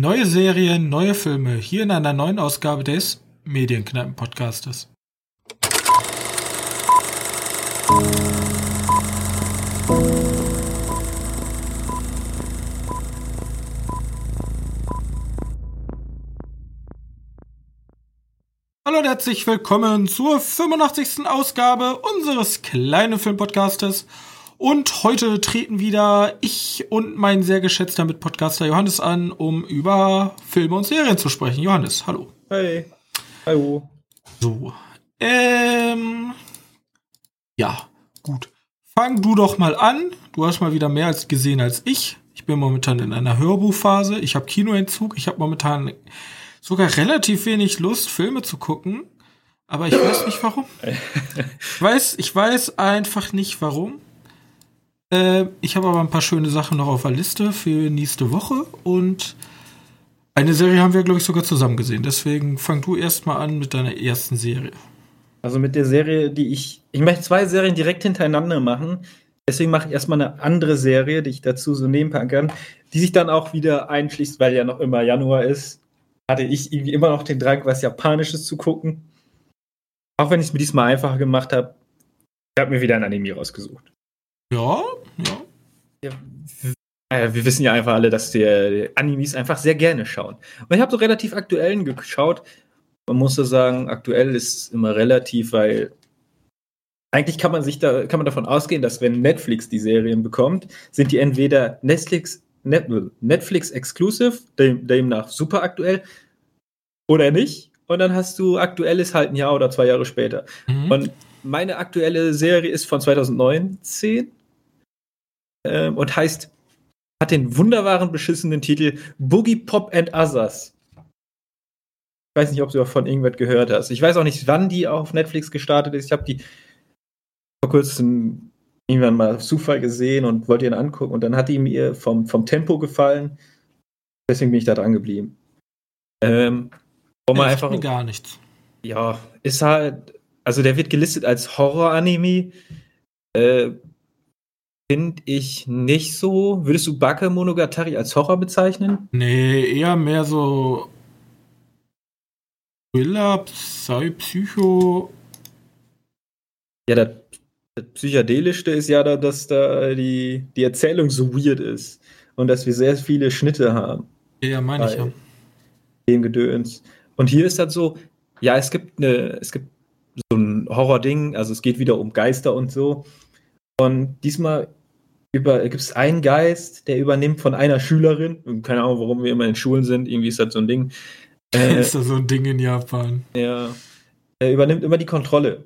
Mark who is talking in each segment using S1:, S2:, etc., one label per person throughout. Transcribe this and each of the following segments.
S1: Neue Serien, neue Filme, hier in einer neuen Ausgabe des Medienkneipen-Podcastes. Hallo und herzlich willkommen zur 85. Ausgabe unseres kleinen Filmpodcastes. Und heute treten wieder ich und mein sehr geschätzter Mitpodcaster Johannes an, um über Filme und Serien zu sprechen. Johannes, hallo.
S2: Hey. Hallo.
S1: So. Ähm. Ja, gut. Fang du doch mal an. Du hast mal wieder mehr als gesehen als ich. Ich bin momentan in einer Hörbuchphase. Ich habe Kinoentzug. Ich habe momentan sogar relativ wenig Lust, Filme zu gucken. Aber ich weiß nicht warum. Ich weiß, ich weiß einfach nicht warum. Äh, ich habe aber ein paar schöne Sachen noch auf der Liste für nächste Woche und eine Serie haben wir, glaube ich, sogar zusammen gesehen. Deswegen fang du erstmal an mit deiner ersten Serie.
S2: Also mit der Serie, die ich. Ich möchte zwei Serien direkt hintereinander machen. Deswegen mache ich erstmal eine andere Serie, die ich dazu so nebenpacken kann, die sich dann auch wieder einschließt, weil ja noch immer Januar ist. Hatte ich irgendwie immer noch den Drang, was Japanisches zu gucken. Auch wenn ich es mir diesmal einfacher gemacht habe, ich habe mir wieder ein Anime rausgesucht.
S1: Ja, ja.
S2: ja äh, wir wissen ja einfach alle, dass wir Animes einfach sehr gerne schauen. Und ich habe so relativ aktuellen geschaut. Man muss so sagen, aktuell ist immer relativ, weil eigentlich kann man sich da, kann man davon ausgehen, dass wenn Netflix die Serien bekommt, sind die entweder Netflix, Netflix exclusive, demnach super aktuell, oder nicht. Und dann hast du aktuelles halt ein Jahr oder zwei Jahre später. Mhm. Und meine aktuelle Serie ist von 2019 ähm, und heißt, hat den wunderbaren, beschissenen Titel Boogie Pop and Others. Ich weiß nicht, ob du davon irgendwas gehört hast. Ich weiß auch nicht, wann die auf Netflix gestartet ist. Ich habe die vor kurzem irgendwann mal auf Zufall gesehen und wollte ihn angucken und dann hat die mir vom, vom Tempo gefallen. Deswegen bin ich da dran geblieben.
S1: Ähm, wo man einfach. Mir gar nichts.
S2: Ja, ist halt. Also der wird gelistet als Horror-Anime. Äh, Finde ich nicht so. Würdest du Bake Monogatari als Horror bezeichnen?
S1: Nee, eher mehr so Thriller, Psy Psycho.
S2: Ja, das, das Psychedelischste ist ja, dass da die, die Erzählung so weird ist und dass wir sehr viele Schnitte haben.
S1: Ja, meine ich ja.
S2: Dem Gedöns. Und hier ist das so, ja, es gibt eine, es gibt so ein Horror-Ding, also es geht wieder um Geister und so. Und diesmal gibt es einen Geist, der übernimmt von einer Schülerin. Keine Ahnung, warum wir immer in Schulen sind. Irgendwie ist das so ein Ding.
S1: Äh, ist das so ein Ding in Japan?
S2: Ja. Er übernimmt immer die Kontrolle.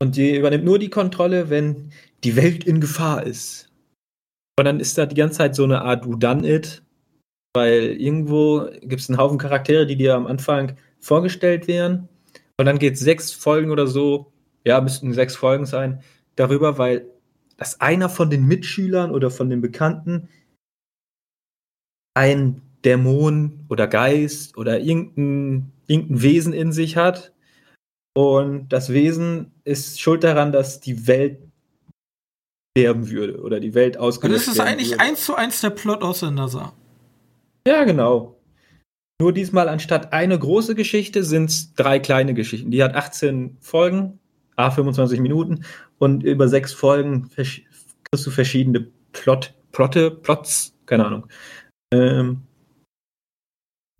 S2: Und die übernimmt nur die Kontrolle, wenn die Welt in Gefahr ist. Und dann ist da die ganze Zeit so eine Art Who Done It, weil irgendwo gibt es einen Haufen Charaktere, die dir am Anfang vorgestellt werden. Und dann geht es sechs Folgen oder so, ja, müssten sechs Folgen sein, darüber, weil dass einer von den Mitschülern oder von den Bekannten ein Dämon oder Geist oder irgendein, irgendein Wesen in sich hat. Und das Wesen ist schuld daran, dass die Welt sterben würde oder die Welt ausgelöscht
S1: wird. Das ist eigentlich würde. eins zu eins der Plot aus der NASA.
S2: Ja, genau. Nur diesmal anstatt eine große Geschichte sind es drei kleine Geschichten. Die hat 18 Folgen, a 25 Minuten und über sechs Folgen kriegst du verschiedene Plot, Plotte, Plots, keine Ahnung. Ähm,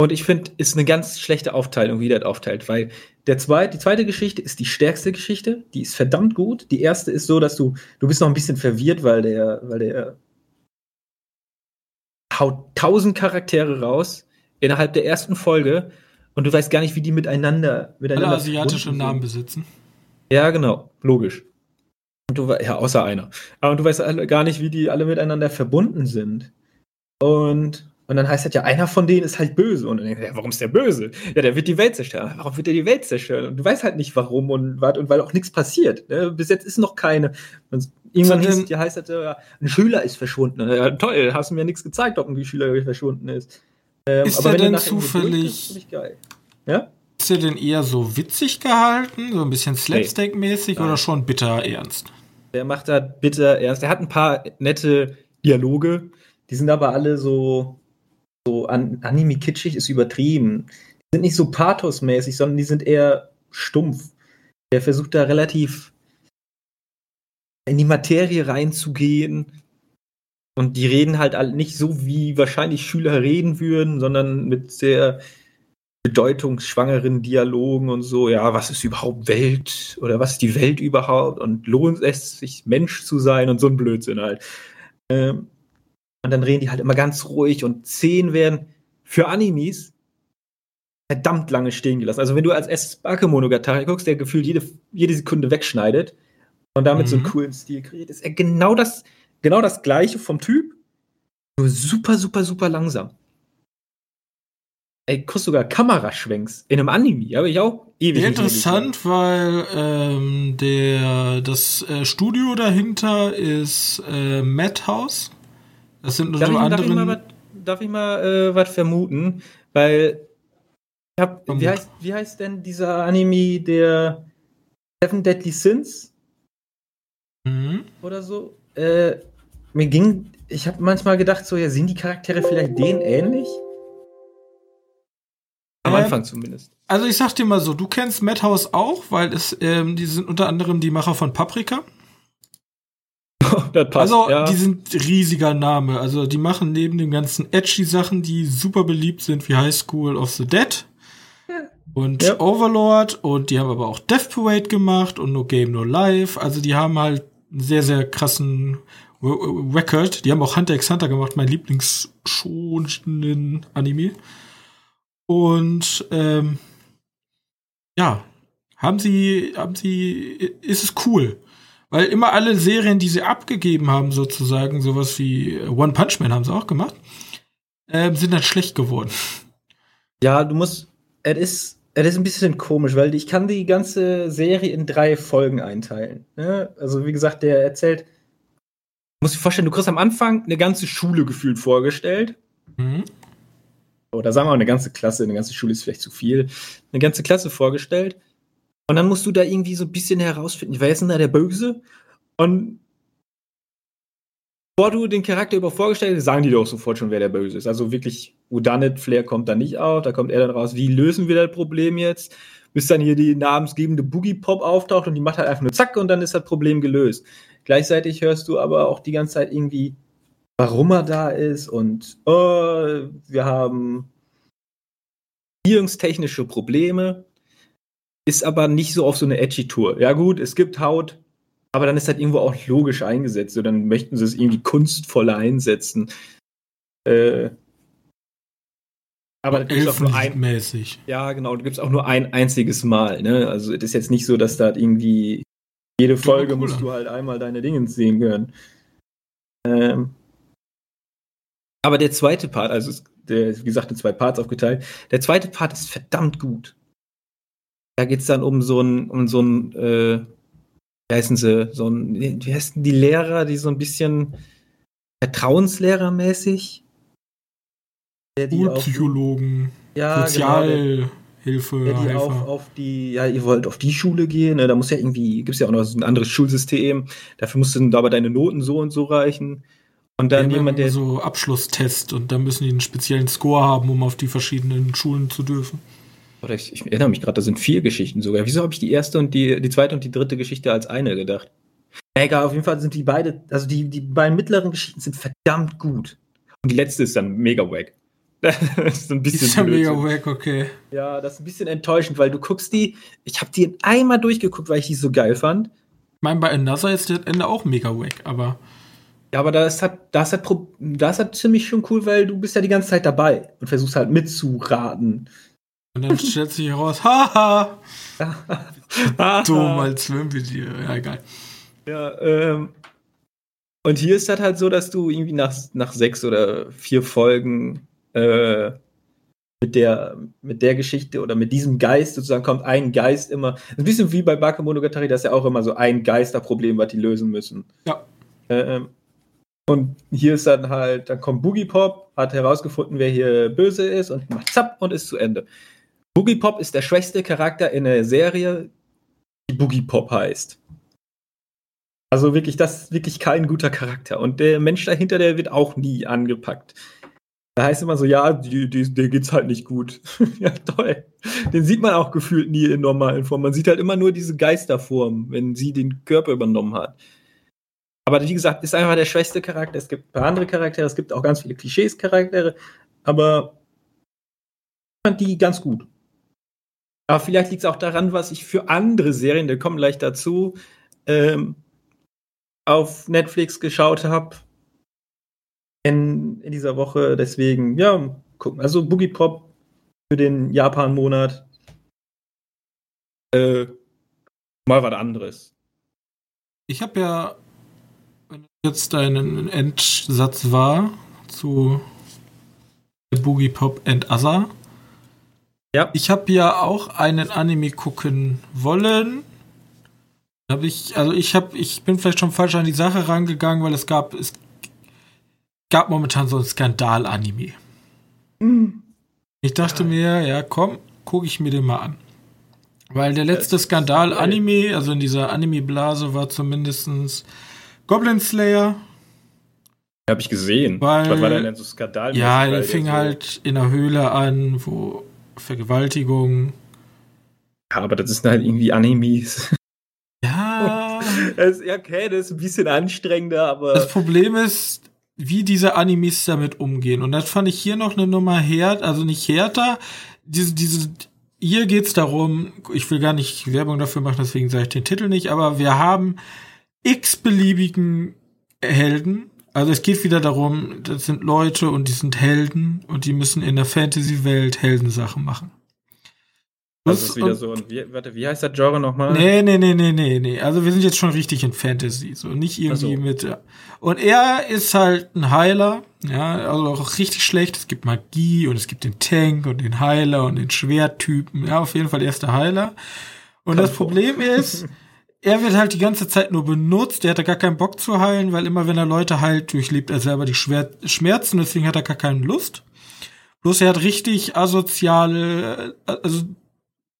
S2: und ich finde, ist eine ganz schlechte Aufteilung, wie der das aufteilt, weil der zweit, die zweite Geschichte ist die stärkste Geschichte, die ist verdammt gut. Die erste ist so, dass du, du bist noch ein bisschen verwirrt, weil der, weil der haut tausend Charaktere raus innerhalb der ersten Folge und du weißt gar nicht, wie die miteinander, miteinander
S1: Alle asiatische Namen besitzen.
S2: Ja, genau, logisch. Und du, ja, außer einer. Aber du weißt alle gar nicht, wie die alle miteinander verbunden sind. Und, und dann heißt das ja, einer von denen ist halt böse. Und dann denkst du, ja, warum ist der böse? Ja, der wird die Welt zerstören. Warum wird er die Welt zerstören? Und du weißt halt nicht, warum und was und weil auch nichts passiert. Ne? Bis jetzt ist noch keine. Und irgendwann hieß ja, heißt das, ja, ein Schüler ist verschwunden. Ja, toll, hast du mir nichts gezeigt, ob ein Schüler verschwunden ist.
S1: Ähm, ist aber der denn zufällig? Ist, geil. Ja? Ist der denn eher so witzig gehalten, so ein bisschen Slapstick-mäßig nee. oder schon bitter ernst?
S2: Der macht da bitter ernst. Der hat ein paar nette Dialoge, die sind aber alle so, so an, Anime-kitschig ist übertrieben. Die sind nicht so pathosmäßig, sondern die sind eher stumpf. Der versucht da relativ in die Materie reinzugehen. Und die reden halt nicht so, wie wahrscheinlich Schüler reden würden, sondern mit sehr bedeutungsschwangeren Dialogen und so. Ja, was ist überhaupt Welt? Oder was ist die Welt überhaupt? Und lohnt es sich, Mensch zu sein? Und so ein Blödsinn halt. Ähm, und dann reden die halt immer ganz ruhig und Szenen werden für Animes verdammt lange stehen gelassen. Also wenn du als S. Bakemonogatari guckst, der gefühlt jede, jede Sekunde wegschneidet und damit mhm. so einen mhm. coolen Stil kreiert, ist er genau das, genau das gleiche vom Typ, nur super, super, super langsam. Ey, kriegst sogar Kameraschwenks in einem Anime, habe ich auch
S1: ewig. Interessant, weil ähm, der das äh, Studio dahinter ist äh, Madhouse.
S2: Das sind darf so ich, andere. Darf, darf ich mal, äh, was vermuten? Weil ich hab, wie, heißt, wie heißt denn dieser Anime, der Seven Deadly Sins? Mhm. Oder so? Äh, mir ging, ich habe manchmal gedacht, so, ja, sind die Charaktere vielleicht denen ähnlich?
S1: Am ähm, Anfang zumindest. Also ich sag dir mal so, du kennst Madhouse auch, weil es, ähm, die sind unter anderem die Macher von Paprika. das passt, also ja. die sind riesiger Name. Also die machen neben den ganzen edgy Sachen, die super beliebt sind, wie High School of the Dead und ja. Overlord und die haben aber auch Death Parade gemacht und No Game No Life. Also die haben halt einen sehr, sehr krassen Record. Die haben auch Hunter x Hunter gemacht, mein Lieblingsschonen Anime. Und ähm, ja, haben sie, haben sie, ist es cool. Weil immer alle Serien, die sie abgegeben haben, sozusagen, sowas wie One Punch Man haben sie auch gemacht, äh, sind dann schlecht geworden.
S2: Ja, du musst, es ist, es ist ein bisschen komisch, weil ich kann die ganze Serie in drei Folgen einteilen. Ne? Also wie gesagt, der erzählt, muss dir vorstellen, du kriegst am Anfang eine ganze Schule gefühlt vorgestellt. Mhm oder sagen wir mal eine ganze Klasse, eine ganze Schule ist vielleicht zu viel, eine ganze Klasse vorgestellt. Und dann musst du da irgendwie so ein bisschen herausfinden, wer ist denn da der Böse? Und bevor du den Charakter über vorgestellt hast, sagen die doch sofort schon, wer der Böse ist. Also wirklich, Whodunit Flair kommt da nicht auf, da kommt er dann raus, wie lösen wir das Problem jetzt? Bis dann hier die namensgebende Boogie Pop auftaucht und die macht halt einfach nur zack und dann ist das Problem gelöst. Gleichzeitig hörst du aber auch die ganze Zeit irgendwie warum er da ist und oh, wir haben beziehungstechnische Probleme, ist aber nicht so auf so eine edgy Tour. Ja gut, es gibt Haut, aber dann ist halt irgendwo auch logisch eingesetzt. So, dann möchten sie es irgendwie kunstvoller einsetzen. Äh, aber das auch nur ein, mäßig. Ja, genau, da gibt es auch nur ein einziges Mal. Ne? Also das ist jetzt nicht so, dass da irgendwie jede Folge musst du halt einmal deine Dinge sehen können. Ähm, aber der zweite Part, also der, wie gesagt, in zwei Parts aufgeteilt, der zweite Part ist verdammt gut. Da geht es dann um so ein, um so ein, äh, wie heißen sie, so ein, wie heißen die Lehrer, die so ein bisschen Vertrauenslehrermäßig?
S1: Psychologen, ja, Sozialhilfe.
S2: Genau, der, die auf, auf, die, ja, ihr wollt auf die Schule gehen, ne? da muss ja irgendwie, gibt es ja auch noch so ein anderes Schulsystem, dafür musst du aber deine Noten so und so reichen.
S1: Und dann jemand, der. So Abschlusstest und dann müssen die einen speziellen Score haben, um auf die verschiedenen Schulen zu dürfen.
S2: Oder ich, ich erinnere mich gerade, da sind vier Geschichten sogar. Wieso habe ich die erste und die, die zweite und die dritte Geschichte als eine gedacht? Egal, auf jeden Fall sind die beide, also die, die beiden mittleren Geschichten sind verdammt gut. Und die letzte ist dann mega wack. das ist ein bisschen ist ja mega wack, okay. Ja, das ist ein bisschen enttäuschend, weil du guckst die, ich habe die einmal durchgeguckt, weil ich die so geil fand.
S1: Ich meine, bei Another ist das Ende auch mega wack, aber.
S2: Ja, aber das hat, das hat, das hat ziemlich schon cool, weil du bist ja die ganze Zeit dabei und versuchst halt mitzuraten.
S1: Und dann stellt sich heraus, haha! Dumm als Schwimmvideo, ja, egal.
S2: Ja, ähm. Und hier ist das halt so, dass du irgendwie nach, nach sechs oder vier Folgen äh, mit der, mit der Geschichte oder mit diesem Geist sozusagen kommt ein Geist immer. Ein bisschen wie bei Bakemonogatari, das ist ja auch immer so ein Geisterproblem, was die lösen müssen. Ja. Ähm, und hier ist dann halt, dann kommt Boogie Pop, hat herausgefunden, wer hier böse ist und macht zapp und ist zu Ende. Boogie Pop ist der schwächste Charakter in der Serie, die Boogie Pop heißt. Also wirklich, das ist wirklich kein guter Charakter. Und der Mensch dahinter, der wird auch nie angepackt. Da heißt immer so, ja, die, die, der geht's halt nicht gut. ja, toll. Den sieht man auch gefühlt nie in normalen Formen. Man sieht halt immer nur diese Geisterform, wenn sie den Körper übernommen hat. Aber wie gesagt, ist einfach der schwächste Charakter. Es gibt ein paar andere Charaktere, es gibt auch ganz viele Klischees-Charaktere, aber ich fand die ganz gut. Aber vielleicht liegt es auch daran, was ich für andere Serien, da kommen gleich dazu, ähm, auf Netflix geschaut habe in, in dieser Woche. Deswegen, ja, gucken. Also Boogie Pop für den Japan-Monat. Äh, mal was anderes.
S1: Ich habe ja, jetzt dein Endsatz war zu Boogie Pop and Other. Ja. Ich habe ja auch einen Anime gucken wollen. Hab ich, also ich habe, ich bin vielleicht schon falsch an die Sache rangegangen, weil es gab, es gab momentan so ein Skandal-Anime. Mhm. Ich dachte ja. mir, ja, komm, gucke ich mir den mal an. Weil der letzte Skandal-Anime, also in dieser Anime-Blase, war zumindestens Goblin Slayer.
S2: Habe ich gesehen.
S1: Weil, Was war denn so Skandal? Ja, der fing so halt in der Höhle an, wo Vergewaltigung.
S2: Ja, aber das sind halt irgendwie Animes.
S1: Ja.
S2: das, okay, das ist ein bisschen anstrengender, aber.
S1: Das Problem ist, wie diese Animes damit umgehen. Und das fand ich hier noch eine Nummer härter, also nicht härter. Diese, diese, hier geht's darum, ich will gar nicht Werbung dafür machen, deswegen sage ich den Titel nicht, aber wir haben x-beliebigen Helden. Also es geht wieder darum, das sind Leute und die sind Helden und die müssen in der Fantasy-Welt Heldensachen machen.
S2: Das ist wieder so ein, wie, warte, wie heißt das Genre nochmal?
S1: Nee, nee, nee, nee, nee, nee. Also wir sind jetzt schon richtig in Fantasy, so nicht irgendwie so. mit. Und er ist halt ein Heiler, ja, also auch richtig schlecht. Es gibt Magie und es gibt den Tank und den Heiler und den Schwerttypen. Ja, auf jeden Fall er ist der Heiler. Und Komm das vor. Problem ist, er wird halt die ganze Zeit nur benutzt. Er hat da gar keinen Bock zu heilen, weil immer wenn er Leute heilt, durchlebt er selber die Schmerzen. Deswegen hat er gar keine Lust. Bloß er hat richtig asoziale, also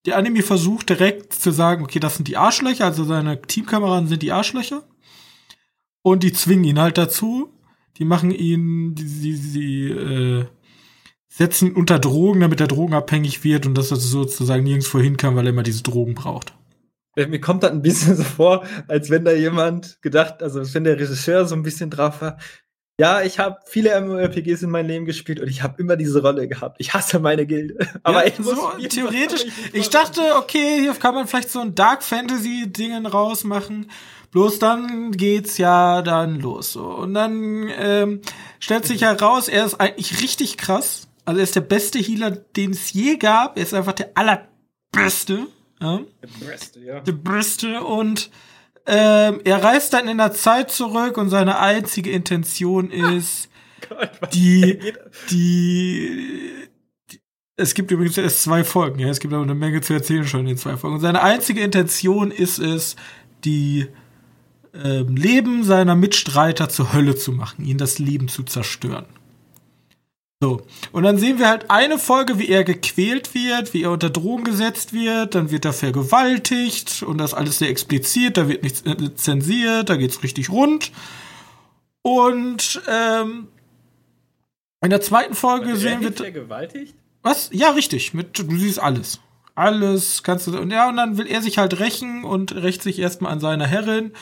S1: der Anime versucht direkt zu sagen, okay, das sind die Arschlöcher, also seine Teamkameraden sind die Arschlöcher. Und die zwingen ihn halt dazu. Die machen ihn, die, die, die äh, setzen ihn unter Drogen, damit er drogenabhängig wird und dass er sozusagen nirgendwo hin kann, weil er immer diese Drogen braucht.
S2: Mir kommt das ein bisschen so vor, als wenn da jemand gedacht, also wenn der Regisseur so ein bisschen drauf war, ja, ich habe viele MMORPGs in meinem Leben gespielt und ich habe immer diese Rolle gehabt. Ich hasse meine Gilde. Aber
S1: ja, ich muss so theoretisch. Ich dachte, okay, hier kann man vielleicht so ein Dark Fantasy Dingen rausmachen. Bloß dann geht's ja dann los. So. Und dann ähm, stellt sich heraus, er ist eigentlich richtig krass. Also er ist der beste Healer, den es je gab. Er ist einfach der allerbeste. Ja? Der beste, ja. Der beste und ähm, er reist dann in der Zeit zurück und seine einzige Intention ist, Gott, die, die, die, es gibt übrigens erst zwei Folgen, ja, es gibt aber eine Menge zu erzählen schon in den zwei Folgen. Und seine einzige Intention ist es, die ähm, Leben seiner Mitstreiter zur Hölle zu machen, ihnen das Leben zu zerstören. So. Und dann sehen wir halt eine Folge, wie er gequält wird, wie er unter Drogen gesetzt wird, dann wird er vergewaltigt und das alles sehr explizit, da wird nichts äh, zensiert, da geht's richtig rund. Und ähm, in der zweiten Folge War sehen wir.
S2: vergewaltigt?
S1: Was? Ja, richtig. Mit, du siehst alles. Alles kannst du. Und ja, und dann will er sich halt rächen und rächt sich erstmal an seiner Herrin.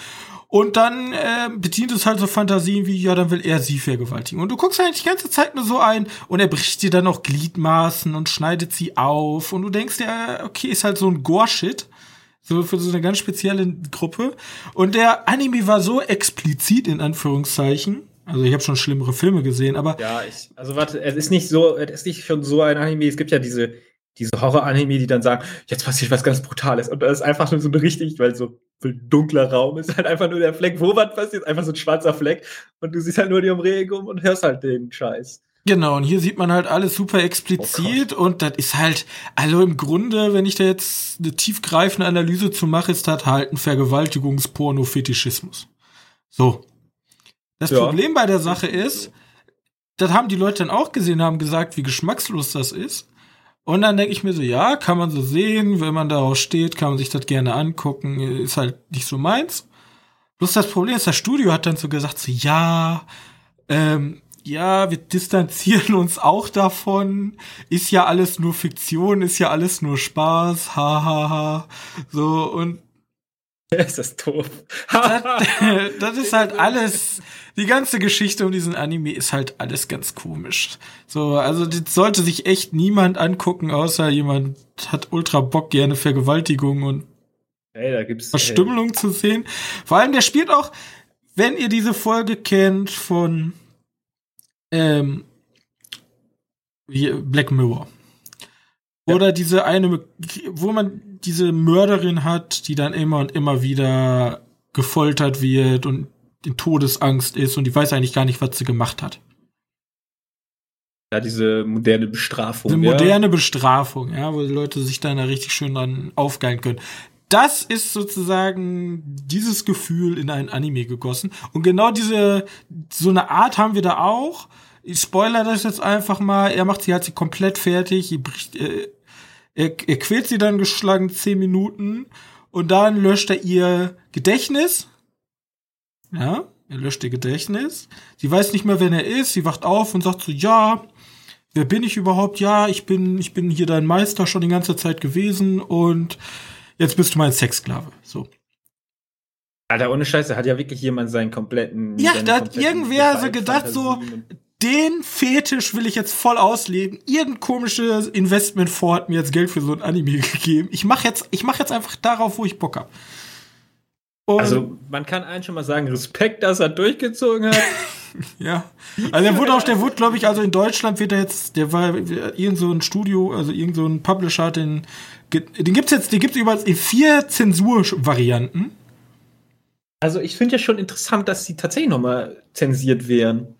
S1: Und dann äh, bedient es halt so Fantasien wie, ja, dann will er sie vergewaltigen. Und du guckst halt die ganze Zeit nur so ein und er bricht dir dann noch Gliedmaßen und schneidet sie auf. Und du denkst ja, okay, ist halt so ein Gore-Shit. So für so eine ganz spezielle Gruppe. Und der Anime war so explizit, in Anführungszeichen. Also ich habe schon schlimmere Filme gesehen, aber.
S2: Ja, ich, also warte, es ist nicht so, es ist nicht schon so ein Anime. Es gibt ja diese, diese Horror-Anime, die dann sagen, jetzt passiert was ganz Brutales. Und das ist einfach nur so richtig, weil so dunkler Raum ist halt einfach nur der Fleck, wo was passiert, einfach so ein schwarzer Fleck. Und du siehst halt nur die Umregung und hörst halt den Scheiß.
S1: Genau, und hier sieht man halt alles super explizit oh und das ist halt, also im Grunde, wenn ich da jetzt eine tiefgreifende Analyse zu mache, ist das halt ein Vergewaltigungsporno-Fetischismus. So. Das ja. Problem bei der Sache ist, das haben die Leute dann auch gesehen, haben gesagt, wie geschmackslos das ist. Und dann denke ich mir so, ja, kann man so sehen, wenn man darauf steht, kann man sich das gerne angucken, ist halt nicht so meins. Bloß das Problem ist, das Studio hat dann so gesagt, so, ja, ähm, ja, wir distanzieren uns auch davon. Ist ja alles nur Fiktion, ist ja alles nur Spaß, hahaha. Ha, ha. So, und
S2: ist das doof.
S1: das, das ist halt alles, die ganze Geschichte um diesen Anime ist halt alles ganz komisch. So, also das sollte sich echt niemand angucken, außer jemand hat ultra Bock, gerne Vergewaltigung und
S2: hey, da gibt's,
S1: Verstümmelung hey. zu sehen. Vor allem, der spielt auch, wenn ihr diese Folge kennt von ähm, Black Mirror. Oder ja. diese eine, wo man diese Mörderin hat, die dann immer und immer wieder gefoltert wird und in Todesangst ist und die weiß eigentlich gar nicht, was sie gemacht hat.
S2: Ja, diese moderne Bestrafung.
S1: Diese moderne ja. Bestrafung, ja, wo die Leute sich dann da richtig schön dran aufgeilen können. Das ist sozusagen dieses Gefühl in ein Anime gegossen. Und genau diese, so eine Art haben wir da auch. Ich spoiler das jetzt einfach mal. Er macht sie halt sie komplett fertig. Er, er, er quält sie dann geschlagen zehn Minuten und dann löscht er ihr Gedächtnis. Ja, er löscht ihr Gedächtnis. Sie weiß nicht mehr, wer er ist. Sie wacht auf und sagt so, ja, wer bin ich überhaupt? Ja, ich bin, ich bin hier dein Meister schon die ganze Zeit gewesen und jetzt bist du mein Sexsklave. So.
S2: Alter, ohne Scheiße, hat ja wirklich jemand seinen kompletten.
S1: Ja, da hat irgendwer so gedacht, so, den Fetisch will ich jetzt voll ausleben. Irgendein komisches Investmentfonds hat mir jetzt Geld für so ein Anime gegeben. Ich mache jetzt, ich mach jetzt einfach darauf, wo ich Bock hab.
S2: Also, man kann einen schon mal sagen, Respekt, dass er durchgezogen hat.
S1: ja. Also, der wurde auch, der wurde, glaube ich, also in Deutschland wird er jetzt, der war irgend so ein Studio, also irgend so ein Publisher, den, den gibt's jetzt, den gibt's übrigens in vier Zensurvarianten.
S2: Also, ich finde ja schon interessant, dass sie tatsächlich nochmal zensiert werden.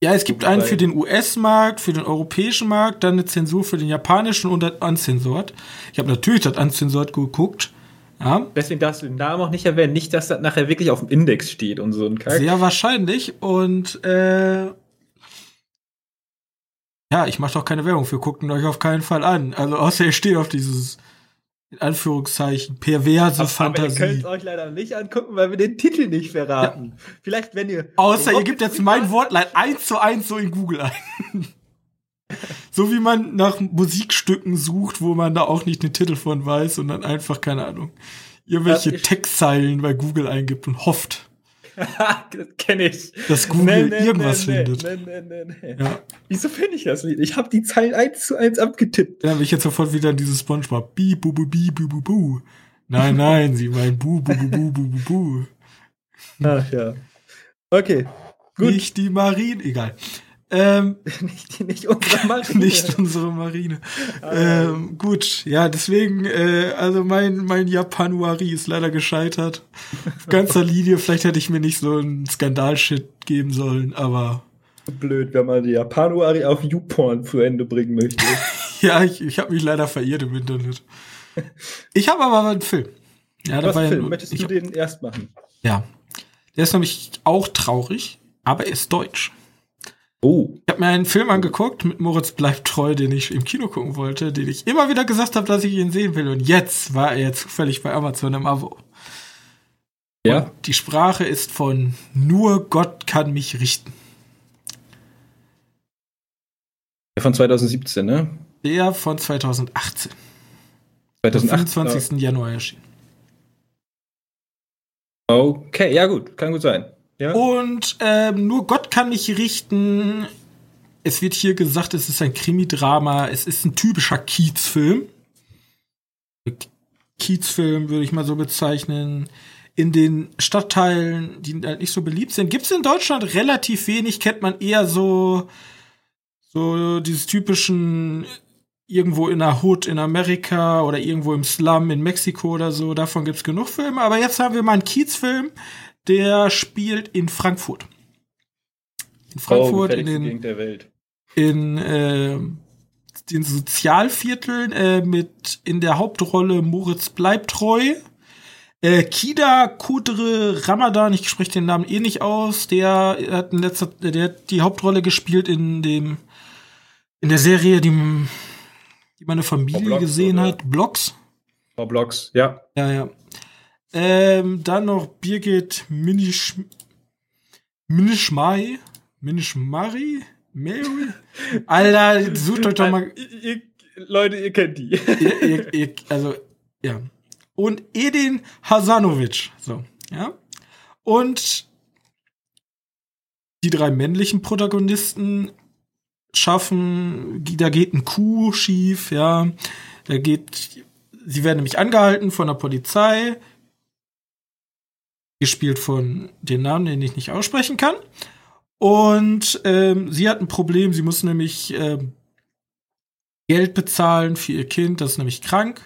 S1: Ja, es gibt einen für den US-Markt, für den europäischen Markt, dann eine Zensur für den japanischen und das Uncensored. Ich habe natürlich das Uncensored geguckt. Ja.
S2: Deswegen darfst du den Namen auch nicht erwähnen. Nicht, dass das nachher wirklich auf dem Index steht und so ein
S1: Kack. Sehr wahrscheinlich. Und äh, ja, ich mache doch keine Werbung für. Guckt euch auf keinen Fall an. Also außer ihr steht auf dieses in Anführungszeichen, perverse aber, Fantasie.
S2: Aber ihr könnt euch leider nicht angucken, weil wir den Titel nicht verraten. Ja. Vielleicht, wenn ihr.
S1: Außer ihr gebt jetzt mein Wortlein eins zu eins so in Google ein. so wie man nach Musikstücken sucht, wo man da auch nicht den Titel von weiß und dann einfach, keine Ahnung, irgendwelche Textzeilen bei Google eingibt und hofft.
S2: das kenne ich.
S1: Dass Google nee, nee, irgendwas nee, findet.
S2: Ja. Wieso finde ich das Lied? Ich habe die Zeilen eins zu eins abgetippt.
S1: Ja, ich jetzt sofort wieder an dieses Spongebob. Bi, bu, bu, bi, bu, bu, bu. Nein, nein, sie meinen bu, bu, bu, bu, bu, bu, bu.
S2: Ach ja. Okay.
S1: Gut. Nicht die Marine, egal. Ähm,
S2: nicht, nicht unsere Marine.
S1: nicht unsere Marine. Ah, ähm, gut, ja, deswegen, äh, also mein, mein Japanuari ist leider gescheitert. Auf ganzer Linie, vielleicht hätte ich mir nicht so einen Skandalshit geben sollen, aber.
S2: Blöd, wenn man die Japanuari auf YouPorn zu Ende bringen möchte.
S1: ja, ich, ich habe mich leider verirrt im Internet. Ich habe aber einen Film.
S2: Ja, Was Film? Ja, Möchtest du den erst machen?
S1: Ja. Der ist nämlich auch traurig, aber er ist deutsch.
S2: Oh.
S1: Ich habe mir einen Film angeguckt mit Moritz bleibt treu, den ich im Kino gucken wollte, den ich immer wieder gesagt habe, dass ich ihn sehen will. Und jetzt war er zufällig bei Amazon im Abo. Ja. Und die Sprache ist von Nur Gott kann mich richten.
S2: Der von 2017, ne?
S1: Der von 2018.
S2: 2018.
S1: Am 25. Januar erschienen.
S2: Okay, ja gut, kann gut sein. Ja.
S1: Und ähm, nur Gott kann mich richten. Es wird hier gesagt, es ist ein Krimi-Drama. Es ist ein typischer Kiez-Film. Kiez-Film würde ich mal so bezeichnen. In den Stadtteilen, die halt nicht so beliebt sind, gibt es in Deutschland relativ wenig. Kennt man eher so so dieses typischen irgendwo in der Hood in Amerika oder irgendwo im Slum in Mexiko oder so. Davon gibt's genug Filme. Aber jetzt haben wir mal einen Kiez-Film, der spielt in Frankfurt.
S2: In Frankfurt, oh, in den, der Welt.
S1: in äh, den Sozialvierteln äh, mit in der Hauptrolle Moritz Bleibtreu. Äh, Kida Kudre Ramadan, ich spreche den Namen eh nicht aus, der hat in letzter, der hat die Hauptrolle gespielt in dem, in der Serie, die, die meine Familie Blocks, gesehen oder? hat, Blocks.
S2: Oh, Blocks, ja.
S1: Ja, ja. Ähm, dann noch Birgit Minisch Minischmai. Minischmari. Mary? Alter, sucht euch doch mal.
S2: Ihr, Leute, ihr kennt die.
S1: ihr, ihr, also, ja. Und Edin Hasanovic. So, ja. Und die drei männlichen Protagonisten schaffen, da geht ein Coup schief, ja. Da geht, sie werden nämlich angehalten von der Polizei. Gespielt von den Namen, den ich nicht aussprechen kann. Und ähm, sie hat ein Problem, sie muss nämlich ähm, Geld bezahlen für ihr Kind, das ist nämlich krank.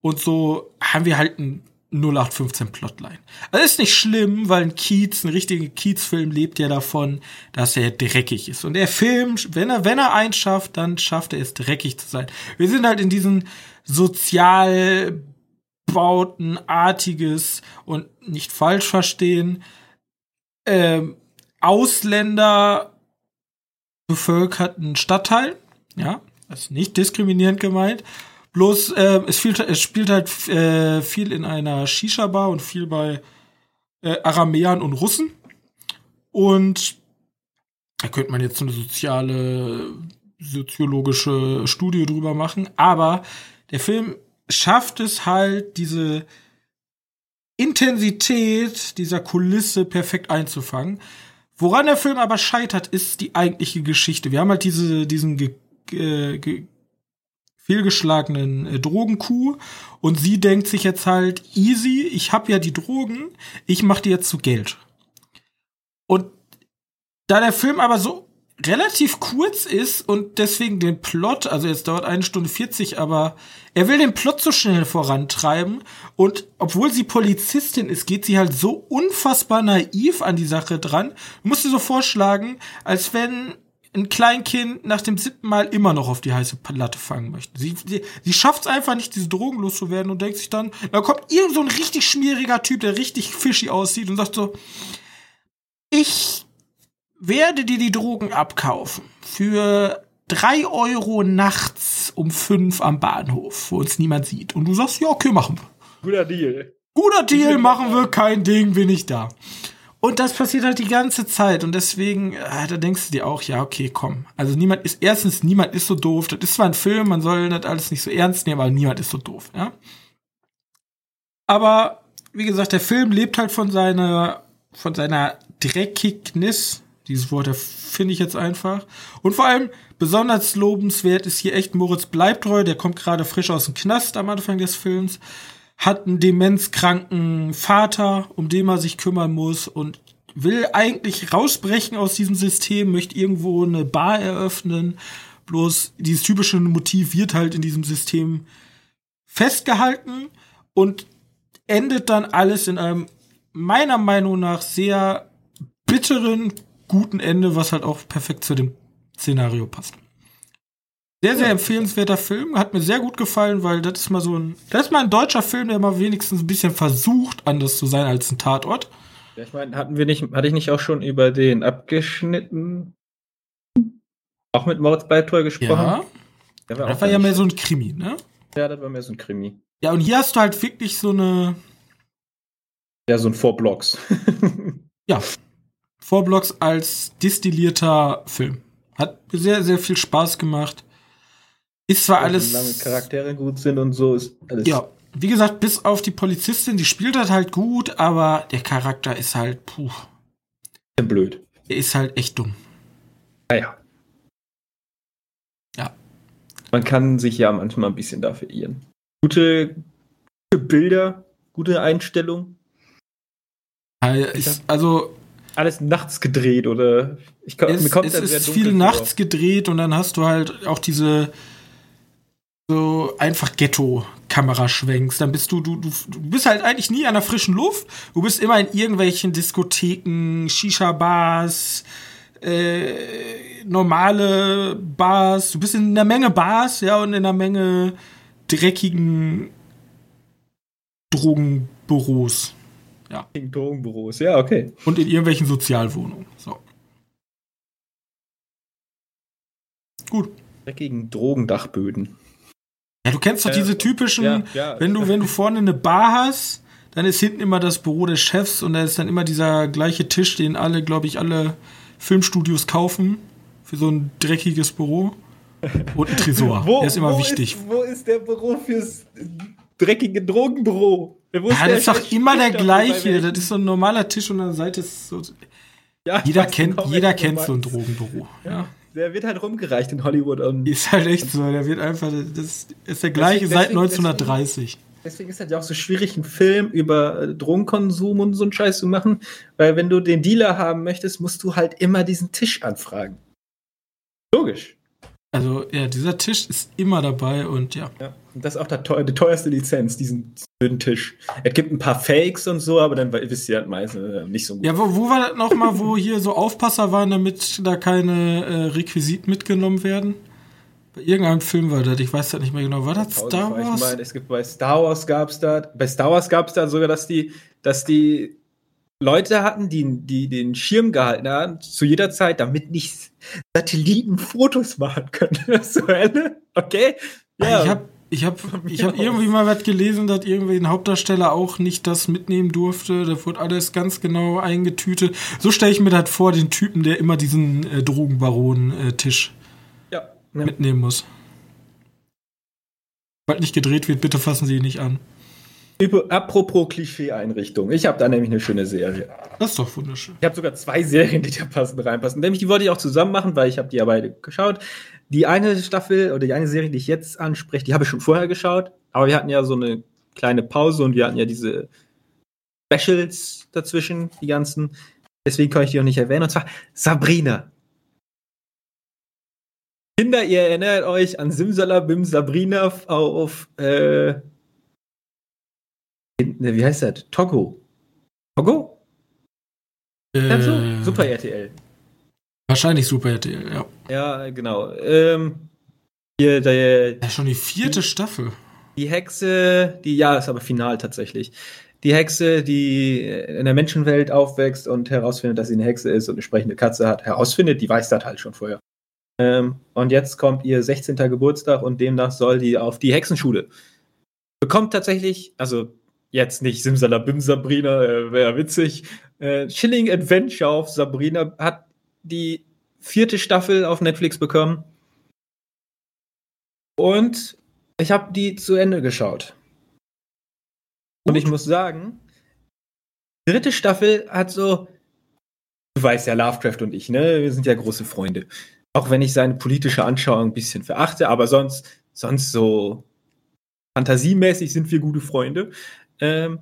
S1: Und so haben wir halt ein 0815 Plotline. Also ist nicht schlimm, weil ein Kiez, ein richtiger Kiez-Film lebt ja davon, dass er dreckig ist. Und der Film, wenn er, wenn er eins schafft, dann schafft er es dreckig zu sein. Wir sind halt in diesen Sozialbautenartiges und nicht falsch verstehen, ähm, Ausländer bevölkerten Stadtteil, ja, ist nicht diskriminierend gemeint, Bloß äh, es, spielt, es spielt halt äh, viel in einer Shisha-Bar und viel bei äh, Aramäern und Russen. Und da könnte man jetzt eine soziale, soziologische Studie drüber machen. Aber der Film schafft es halt, diese Intensität dieser Kulisse perfekt einzufangen. Woran der Film aber scheitert, ist die eigentliche Geschichte. Wir haben halt diese, diesen ge, ge, fehlgeschlagenen äh, Drogenkuh und sie denkt sich jetzt halt easy, ich habe ja die Drogen, ich mache die jetzt zu Geld. Und da der Film aber so relativ kurz ist und deswegen den Plot, also jetzt dauert eine Stunde 40, aber er will den Plot so schnell vorantreiben und obwohl sie Polizistin ist, geht sie halt so unfassbar naiv an die Sache dran. Du musst dir so vorschlagen, als wenn ein Kleinkind nach dem siebten Mal immer noch auf die heiße Latte fangen möchte. Sie, sie, sie schafft es einfach nicht, diese Drogen loszuwerden und denkt sich dann, da kommt irgend so ein richtig schmieriger Typ, der richtig fishy aussieht und sagt so, ich werde dir die Drogen abkaufen für drei Euro nachts um fünf am Bahnhof, wo uns niemand sieht. Und du sagst, ja, okay, machen wir.
S2: Guter Deal.
S1: Guter Deal, machen wir, kein Ding, bin ich da. Und das passiert halt die ganze Zeit. Und deswegen, äh, da denkst du dir auch, ja, okay, komm. Also niemand ist, erstens, niemand ist so doof. Das ist zwar ein Film, man soll das alles nicht so ernst nehmen, aber niemand ist so doof, ja. Aber, wie gesagt, der Film lebt halt von seiner, von seiner Dreckignis. Dieses Wort finde ich jetzt einfach. Und vor allem, besonders lobenswert ist hier echt Moritz Bleibtreu. Der kommt gerade frisch aus dem Knast am Anfang des Films hat einen demenzkranken Vater, um den er sich kümmern muss und will eigentlich rausbrechen aus diesem System, möchte irgendwo eine Bar eröffnen. Bloß dieses typische Motiv wird halt in diesem System festgehalten und endet dann alles in einem meiner Meinung nach sehr bitteren, guten Ende, was halt auch perfekt zu dem Szenario passt. Sehr, sehr empfehlenswerter Film. Hat mir sehr gut gefallen, weil das ist mal so ein, das ist mal ein deutscher Film, der mal wenigstens ein bisschen versucht, anders zu sein als ein Tatort.
S2: Ja, ich meine, hatten wir nicht, hatte ich nicht auch schon über den abgeschnitten, auch mit Moritz Bleibtreu gesprochen?
S1: Ja.
S2: Der war
S1: das war ja mehr so ein Krimi, ne?
S2: Ja, das war mehr so ein Krimi.
S1: Ja, und hier hast du halt wirklich so eine.
S2: Ja, so ein Four Blocks.
S1: ja. Four Blocks als distillierter Film. Hat sehr, sehr viel Spaß gemacht. Ist zwar alles.
S2: Lange Charaktere gut sind und so ist alles.
S1: Ja, wie gesagt, bis auf die Polizistin, die spielt das halt gut, aber der Charakter ist halt, puh.
S2: Blöd.
S1: Er ist halt echt dumm.
S2: Naja.
S1: Ja.
S2: Man kann sich ja manchmal ein bisschen dafür irren. Gute, gute Bilder, gute Einstellung.
S1: Ist, also.
S2: Alles nachts gedreht oder
S1: ich komm, es, mir kommt es ist viel nachts gedreht und dann hast du halt auch diese so einfach Ghetto-Kamera schwenkst, dann bist du, du, du, du bist halt eigentlich nie an der frischen Luft. Du bist immer in irgendwelchen Diskotheken, Shisha-Bars, äh, normale Bars. Du bist in einer Menge Bars, ja, und in einer Menge dreckigen Drogenbüros.
S2: Ja. Drogenbüros, ja, okay.
S1: Und in irgendwelchen Sozialwohnungen. So. Gut.
S2: Dreckigen Drogendachböden.
S1: Ja, du kennst doch diese typischen, ja, ja. wenn du, wenn du vorne eine Bar hast, dann ist hinten immer das Büro des Chefs und da ist dann immer dieser gleiche Tisch, den alle, glaube ich, alle Filmstudios kaufen für so ein dreckiges Büro. Und ein Tresor.
S2: Wo,
S1: der ist immer wichtig.
S2: Ist, wo ist der Büro fürs dreckige Drogenbüro? Wo
S1: ja, das ist doch immer der gleiche. Das ist so ein normaler Tisch und an der Seite ist so.
S2: Ja,
S1: Jeder kennt,
S2: genau,
S1: jeder kennt so ein. Drogenbüro. Ja.
S2: Der wird halt rumgereicht in Hollywood. Und
S1: Ist halt echt so. Der wird einfach. Das ist der gleiche
S2: Deswegen-
S1: seit
S2: deswegen-
S1: 1930.
S2: deswegen ist halt ja auch so schwierig, einen Film über äh, Drogenkonsum und so einen Scheiß zu machen. Weil wenn du den Dealer haben möchtest, musst du halt immer diesen Tisch anfragen. Logisch.
S1: Also, ja, dieser Tisch ist immer dabei und ja.
S2: Ja, und das ist auch teuer, die teuerste Lizenz, diesen blöden Tisch. Es gibt ein paar Fakes und so, aber dann wisst ihr halt meistens äh, nicht so gut.
S1: Ja, wo, wo war das nochmal, wo hier so Aufpasser waren, damit da keine äh, Requisiten mitgenommen werden? Bei irgendeinem Film war das, ich weiß das nicht mehr genau. War das Star
S2: Ich
S1: Wars?
S2: meine, es gibt bei Star Wars gab es da, bei Star Wars gab es da sogar, dass die, dass die Leute hatten, die, die den Schirm gehalten haben, zu jeder Zeit, damit nicht Satelliten Fotos machen können. so? Okay?
S1: Ja. Ich habe ich hab, ich hab irgendwie mal was gelesen, dass irgendwie ein Hauptdarsteller auch nicht das mitnehmen durfte. Da wurde alles ganz genau eingetütet. So stelle ich mir das vor, den Typen, der immer diesen äh, Drogenbaron-Tisch
S2: ja. ja.
S1: mitnehmen muss. Bald nicht gedreht wird, bitte fassen Sie ihn nicht an.
S2: Über, apropos Klischee-Einrichtung. Ich habe da nämlich eine schöne Serie.
S1: Das ist doch wunderschön.
S2: Ich habe sogar zwei Serien, die da passend reinpassen. Nämlich die wollte ich auch zusammen machen, weil ich habe die ja beide geschaut. Die eine Staffel oder die eine Serie, die ich jetzt anspreche, die habe ich schon vorher geschaut. Aber wir hatten ja so eine kleine Pause und wir hatten ja diese Specials dazwischen, die ganzen. Deswegen kann ich die auch nicht erwähnen. Und zwar Sabrina. Kinder, ihr erinnert euch an Simsalabim Sabrina auf, äh, wie heißt das? Togo. Togo?
S1: Äh,
S2: Super RTL.
S1: Wahrscheinlich Super RTL, ja.
S2: Ja, genau. Ähm, hier, der,
S1: Ja, schon die vierte Staffel.
S2: die Hexe, die, ja, ist aber final tatsächlich. Die Hexe, die in der Menschenwelt aufwächst und herausfindet, dass sie eine Hexe ist und eine sprechende Katze hat, herausfindet, die weiß das halt schon vorher. Ähm, und jetzt kommt ihr 16. Geburtstag und demnach soll die auf die Hexenschule. Bekommt tatsächlich, also jetzt nicht Simsalabim Sabrina, äh, wäre witzig. Äh, Chilling Adventure auf Sabrina hat die vierte Staffel auf Netflix bekommen. Und ich habe die zu Ende geschaut. Und ich muss sagen, dritte Staffel hat so, du weißt ja, Lovecraft und ich, ne, wir sind ja große Freunde. Auch wenn ich seine politische Anschauung ein bisschen verachte, aber sonst, sonst so fantasiemäßig sind wir gute Freunde. Ähm,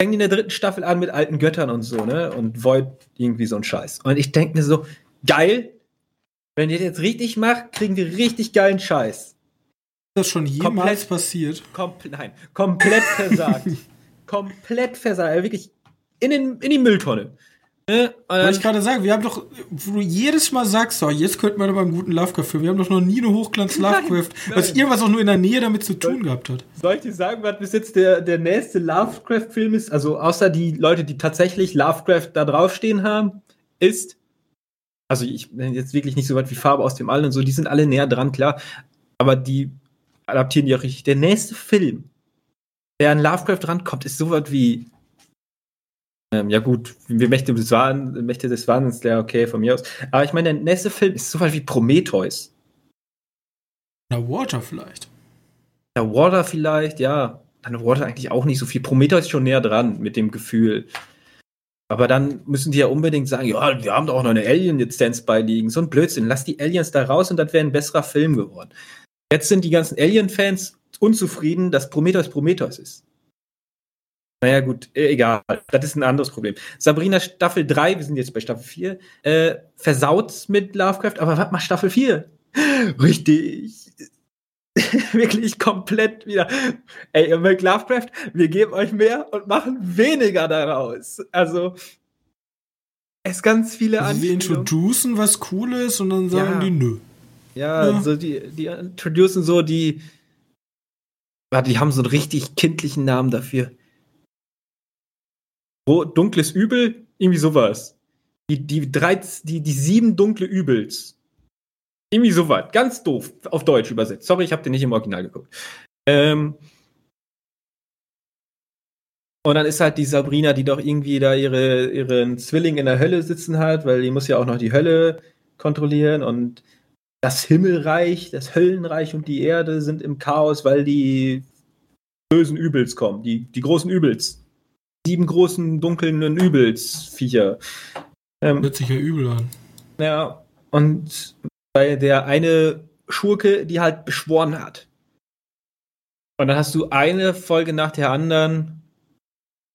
S2: fängt in der dritten Staffel an mit alten Göttern und so, ne? Und Void irgendwie so ein Scheiß. Und ich denke mir so, geil, wenn ihr das jetzt richtig macht, kriegen wir richtig geilen Scheiß.
S1: Ist das schon jemals
S2: Komplett-
S1: passiert?
S2: Kompl nein, komplett versagt. komplett versagt. Wirklich in, den, in die Mülltonne. Ne?
S1: Wollte ich gerade sagen, wir haben doch, wo du jedes Mal sagst, so, jetzt könnte man aber einen guten Lovecraft-Film. Wir haben doch noch nie eine Hochglanz-Lovecraft, was irgendwas auch nur in der Nähe damit zu tun gehabt hat.
S2: soll ich dir sagen, was bis jetzt der, der nächste Lovecraft-Film ist? Also außer die Leute, die tatsächlich Lovecraft da draufstehen haben, ist. Also ich bin jetzt wirklich nicht so weit wie Farbe aus dem All und so, die sind alle näher dran, klar. Aber die adaptieren die auch richtig. Der nächste Film, der an Lovecraft rankommt, ist so was wie. Ähm, ja, gut, wir Mächte des, Wahn, Mächte des Wahnsinns, ja, okay, von mir aus. Aber ich meine, der nächste Film ist so was wie Prometheus.
S1: Na, Water vielleicht.
S2: Ja, Water vielleicht, ja. Dann Water eigentlich auch nicht so viel. Prometheus ist schon näher dran mit dem Gefühl. Aber dann müssen die ja unbedingt sagen, ja, wir haben doch auch noch eine Alien-Lizenz beiliegen. So ein Blödsinn. Lass die Aliens da raus und das wäre ein besserer Film geworden. Jetzt sind die ganzen Alien-Fans unzufrieden, dass Prometheus Prometheus ist. Naja, gut, äh, egal. Das ist ein anderes Problem. Sabrina Staffel 3, wir sind jetzt bei Staffel 4, äh, versaut's mit Lovecraft, aber was macht Staffel 4? Richtig. Wirklich komplett wieder. Ey, ihr mögt Lovecraft, wir geben euch mehr und machen weniger daraus. Also, es ganz viele
S1: Also wir introducen was Cooles und dann sagen
S2: Ja.
S1: die, nö.
S2: Ja,
S1: Ja.
S2: so die, die introducen so die. Warte, die haben so einen richtig kindlichen Namen dafür. Dunkles Übel, irgendwie sowas. Die, die, drei, die, die sieben dunkle Übels. Irgendwie sowas. Ganz doof auf Deutsch übersetzt. Sorry, ich habe den nicht im Original geguckt. Ähm, und dann ist halt die Sabrina, die doch irgendwie da ihre, ihren Zwilling in der Hölle sitzen hat, weil die muss ja auch noch die Hölle kontrollieren und das Himmelreich, das Höllenreich und die Erde sind im Chaos, weil die bösen Übels kommen, die, die großen Übels. Sieben großen, dunklen Übelsviecher.
S1: Ähm, Hört sich ja übel an.
S2: Ja, und bei der eine Schurke, die halt beschworen hat. Und dann hast du eine Folge nach der anderen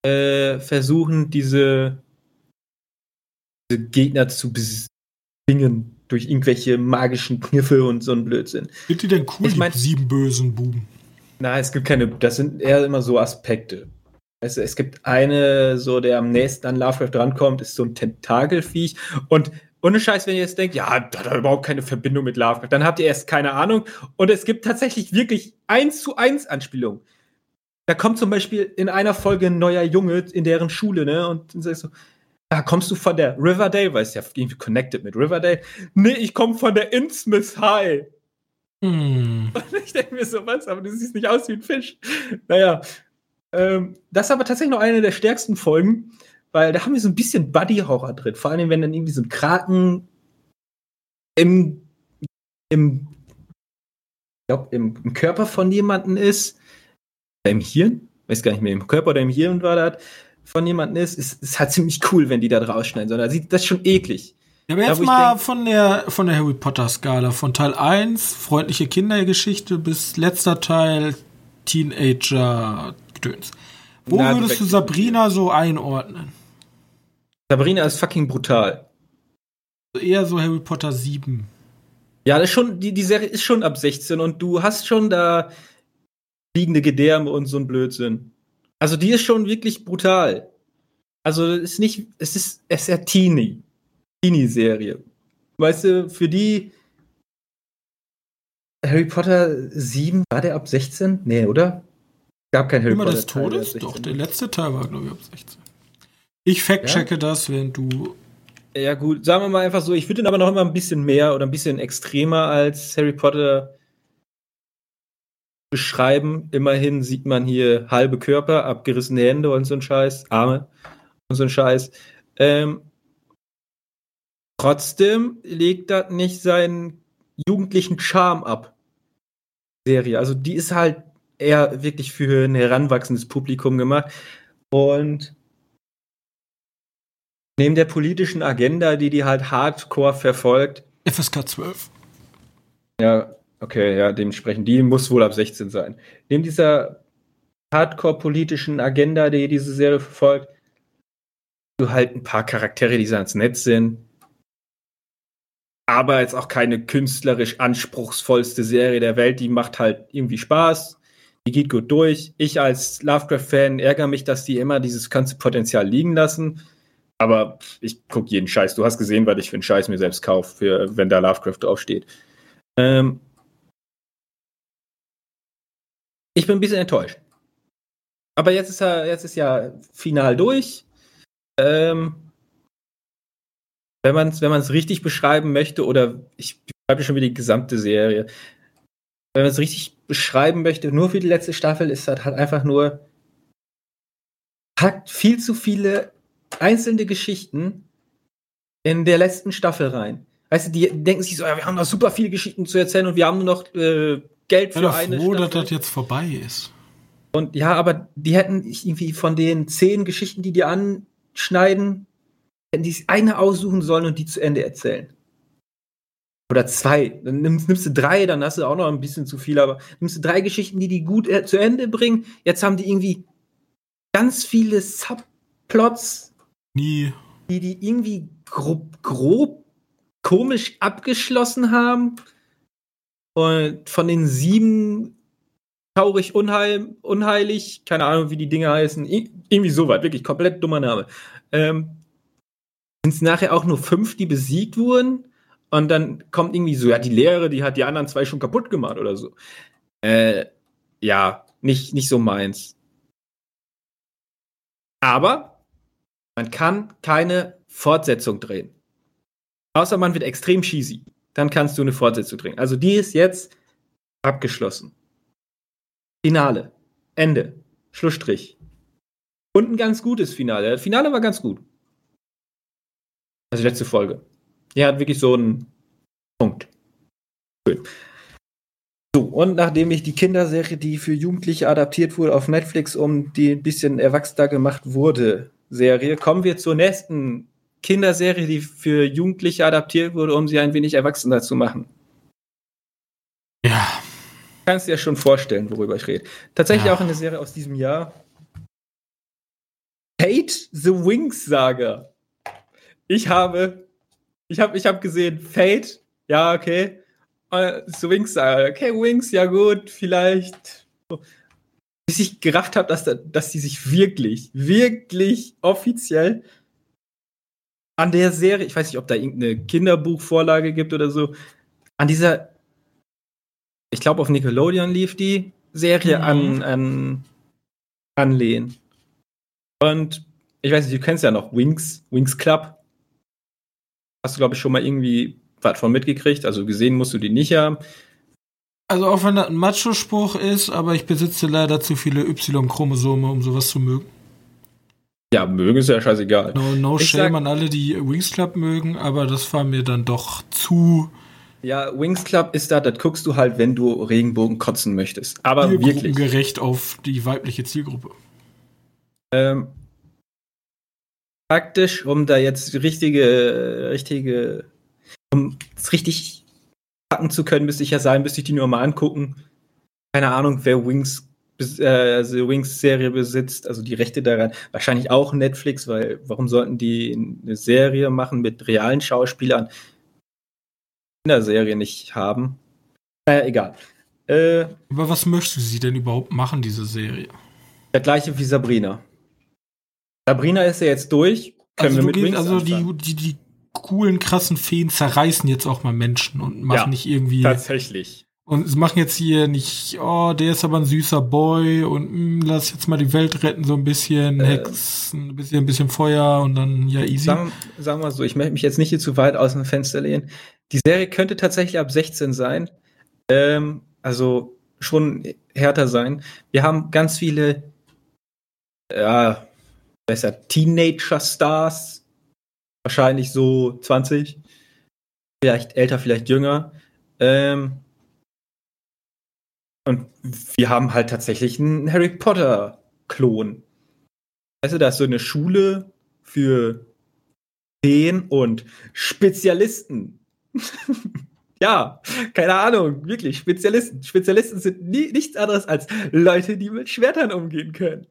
S2: äh, versuchen, diese, diese Gegner zu bezwingen durch irgendwelche magischen Kniffe und so ein Blödsinn.
S1: Sind die denn cool, ich mein, die sieben bösen Buben?
S2: Nein, es gibt keine, das sind eher immer so Aspekte. Es, es gibt eine, so der am nächsten an Lovecraft drankommt, ist so ein Tentakelviech und ohne Scheiß, wenn ihr jetzt denkt, ja, da hat er überhaupt keine Verbindung mit Lovecraft, dann habt ihr erst keine Ahnung. Und es gibt tatsächlich wirklich eins zu eins Anspielungen. Da kommt zum Beispiel in einer Folge ein neuer Junge in deren Schule, ne? Und dann sagst du, da kommst du von der Riverdale, weil es ja irgendwie connected mit Riverdale. Nee, ich komme von der Innsmouth High. Hm. Und ich denke mir so, was, aber du siehst nicht aus wie ein Fisch. Naja. Ähm, das ist aber tatsächlich noch eine der stärksten Folgen, weil da haben wir so ein bisschen Buddy-Horror drin. Vor allem, wenn dann irgendwie so ein Kraken im, im, glaub, im, im Körper von jemandem ist, im Hirn, weiß gar nicht mehr, im Körper oder im Hirn war das, von jemandem ist, ist, ist halt ziemlich cool, wenn die da rausschneiden, sondern sieht das schon eklig.
S1: Ja, aber jetzt mal denk, von der, von der Harry Potter Skala, von Teil 1, freundliche Kindergeschichte, bis letzter Teil, Teenager-Gedöns. Wo Na, würdest du Sabrina so einordnen?
S2: Sabrina ist fucking brutal.
S1: Eher so Harry Potter 7.
S2: Ja, das ist schon, die, die Serie ist schon ab 16 und du hast schon da fliegende Gedärme und so ein Blödsinn. Also die ist schon wirklich brutal. Also es ist nicht, es ist, es ist ja Teenie. Teenie-Serie. Weißt du, für die Harry Potter 7, war der ab 16? Nee, oder?
S1: Gab kein Harry Immer Potter. Des Todes? Doch, der letzte Teil war, glaube ich, ab 16. Ich fact-checke ja? das, wenn du.
S2: Ja, gut, sagen wir mal einfach so, ich würde ihn aber noch immer ein bisschen mehr oder ein bisschen extremer als Harry Potter beschreiben. Immerhin sieht man hier halbe Körper, abgerissene Hände und so ein Scheiß, Arme und so ein Scheiß. Ähm, trotzdem legt das nicht seinen jugendlichen Charme ab. Serie. Also die ist halt eher wirklich für ein heranwachsendes Publikum gemacht. Und neben der politischen Agenda, die die halt hardcore verfolgt.
S1: FSK 12.
S2: Ja, okay, ja, dementsprechend, die muss wohl ab 16 sein. Neben dieser hardcore-politischen Agenda, die diese Serie verfolgt, du halt ein paar Charaktere, die ganz nett sind. Aber jetzt auch keine künstlerisch anspruchsvollste Serie der Welt, die macht halt irgendwie Spaß. Die geht gut durch. Ich als Lovecraft-Fan ärgere mich, dass die immer dieses ganze Potenzial liegen lassen. Aber ich gucke jeden Scheiß. Du hast gesehen, was ich für einen Scheiß mir selbst kaufe, wenn da Lovecraft draufsteht. Ähm ich bin ein bisschen enttäuscht. Aber jetzt ist er, jetzt ist ja final durch. Ähm wenn man es wenn richtig beschreiben möchte, oder ich beschreibe schon wieder die gesamte Serie, wenn man es richtig beschreiben möchte, nur für die letzte Staffel ist das halt einfach nur, hat viel zu viele einzelne Geschichten in der letzten Staffel rein. Weißt du, die denken sich so, ja, wir haben noch super viele Geschichten zu erzählen und wir haben nur noch äh, Geld für
S1: ja,
S2: eine
S1: froh, Staffel. dass das jetzt vorbei ist.
S2: Und ja, aber die hätten irgendwie von den zehn Geschichten, die die anschneiden, hätten die eine aussuchen sollen und die zu Ende erzählen. Oder zwei. Dann nimmst, nimmst, du drei, dann hast du auch noch ein bisschen zu viel, aber nimmst du drei Geschichten, die die gut äh, zu Ende bringen. Jetzt haben die irgendwie ganz viele Subplots
S1: Nie.
S2: Die die irgendwie grob, grob komisch abgeschlossen haben. Und von den sieben traurig unheil, unheilig, keine Ahnung, wie die Dinge heißen, irgendwie so weit, wirklich komplett dummer Name. Ähm, sind es nachher auch nur fünf, die besiegt wurden. Und dann kommt irgendwie so, ja, die Lehre, die hat die anderen zwei schon kaputt gemacht oder so. Äh, ja, nicht, nicht so meins. Aber man kann keine Fortsetzung drehen. Außer man wird extrem cheesy. Dann kannst du eine Fortsetzung drehen. Also die ist jetzt abgeschlossen. Finale. Ende. Schlussstrich. Und ein ganz gutes Finale. Das Finale war ganz gut. Also letzte Folge. Die hat wirklich so einen Punkt. Schön. So, und nachdem ich die Kinderserie, die für Jugendliche adaptiert wurde auf Netflix, um die ein bisschen erwachsener gemacht wurde, Serie, kommen wir zur nächsten Kinderserie, die für Jugendliche adaptiert wurde, um sie ein wenig erwachsener zu machen.
S1: Ja.
S2: Kannst dir ja schon vorstellen, worüber ich rede. Tatsächlich
S1: Ja.
S2: auch eine Serie aus diesem Jahr. Fate the Wings Saga. Ich habe, ich habe, ich habe gesehen, Fate, ja, okay. Äh, The Wings Saga, okay, Wings, ja gut, vielleicht. Bis ich gerafft habe, dass, da- dass die sich wirklich, wirklich offiziell an der Serie, ich weiß nicht, ob da irgendeine Kinderbuchvorlage gibt oder so, an dieser, ich glaube auf Nickelodeon lief die Serie
S1: Mhm.
S2: an, an anlehnen. Und ich weiß nicht, du kennst ja noch Wings, Wings Club. Hast du, glaube ich, schon mal irgendwie was von mitgekriegt. Also gesehen musst du die nicht haben.
S1: Also auch wenn das ein Macho-Spruch ist, aber ich besitze leider zu viele Y-Chromosome, um sowas zu mögen.
S2: Ja, mögen ist ja scheißegal.
S1: No, no
S2: Ich
S1: shame an alle, die Wings Club mögen, aber das war mir dann doch zu
S2: Ja, Wings Club ist da, das guckst du halt, wenn du Regenbogen kotzen möchtest. Aber wirklich.
S1: gerecht auf die weibliche Zielgruppe.
S2: Ähm, praktisch, um da jetzt richtige, richtige, um es richtig packen zu können, müsste ich ja sagen, müsste ich die nur mal angucken. Keine Ahnung, wer Wings, äh, also Wings-Serie besitzt, also die Rechte daran. Wahrscheinlich auch Netflix, weil warum sollten die eine Serie machen mit realen Schauspielern? Kinderserie nicht haben. Naja, egal. Äh,
S1: Aber was möchte sie denn überhaupt machen, diese Serie?
S2: der gleiche wie Sabrina. Sabrina ist ja jetzt durch. Können
S1: Also,
S2: wir mit
S1: gehst, also die, die, die coolen, krassen Feen zerreißen jetzt auch mal Menschen und machen
S2: Ja,
S1: nicht irgendwie.
S2: Tatsächlich.
S1: Und sie machen jetzt hier nicht, oh, der ist aber ein süßer Boy und mh, lass jetzt mal die Welt retten, so ein bisschen
S2: Äh.
S1: Hex, ein bisschen, ein bisschen Feuer und dann ja easy.
S2: Sagen, sagen wir mal so, ich möchte mich jetzt nicht hier zu weit aus dem Fenster lehnen. Die Serie könnte tatsächlich ab 16 sein. Ähm, also schon härter sein. Wir haben ganz viele, ja, besser Teenager-Stars. Wahrscheinlich so 20. Vielleicht älter, vielleicht jünger. Ähm, und wir haben halt tatsächlich einen Harry Potter-Klon. Weißt du, da ist so eine Schule für Feen und Spezialisten. ja, keine Ahnung, wirklich, Spezialisten. Spezialisten sind nie, nichts anderes als Leute, die mit Schwertern umgehen können.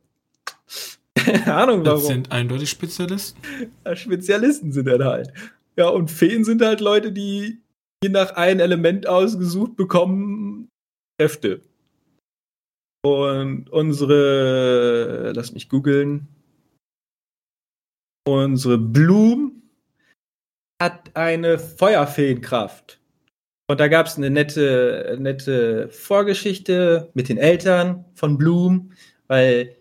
S2: Keine Ahnung,
S1: das
S2: warum.
S1: sind eindeutig Spezialisten.
S2: Ja, Spezialisten sind dann halt. Ja, und Feen sind halt Leute, die je nach ein Element ausgesucht bekommen Kräfte. Und unsere, lass mich googeln, unsere Bloom hat eine Feuerfeenkraft. Und da gab es eine nette, nette Vorgeschichte mit den Eltern von Bloom, weil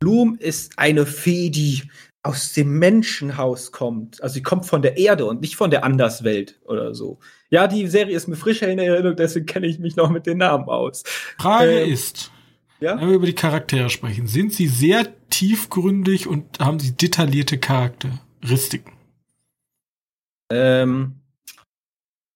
S2: Bloom ist eine Fee, die aus dem Menschenhaus kommt. Also sie kommt von der Erde und nicht von der Anderswelt oder so. Ja, die Serie ist mir frisch in Erinnerung, deswegen kenne ich mich noch mit den Namen aus.
S1: Frage
S2: Ähm,
S1: ist,
S2: Ja?
S1: wenn wir über die Charaktere sprechen, sind sie sehr tiefgründig und haben sie detaillierte Charakteristiken?
S2: Ähm,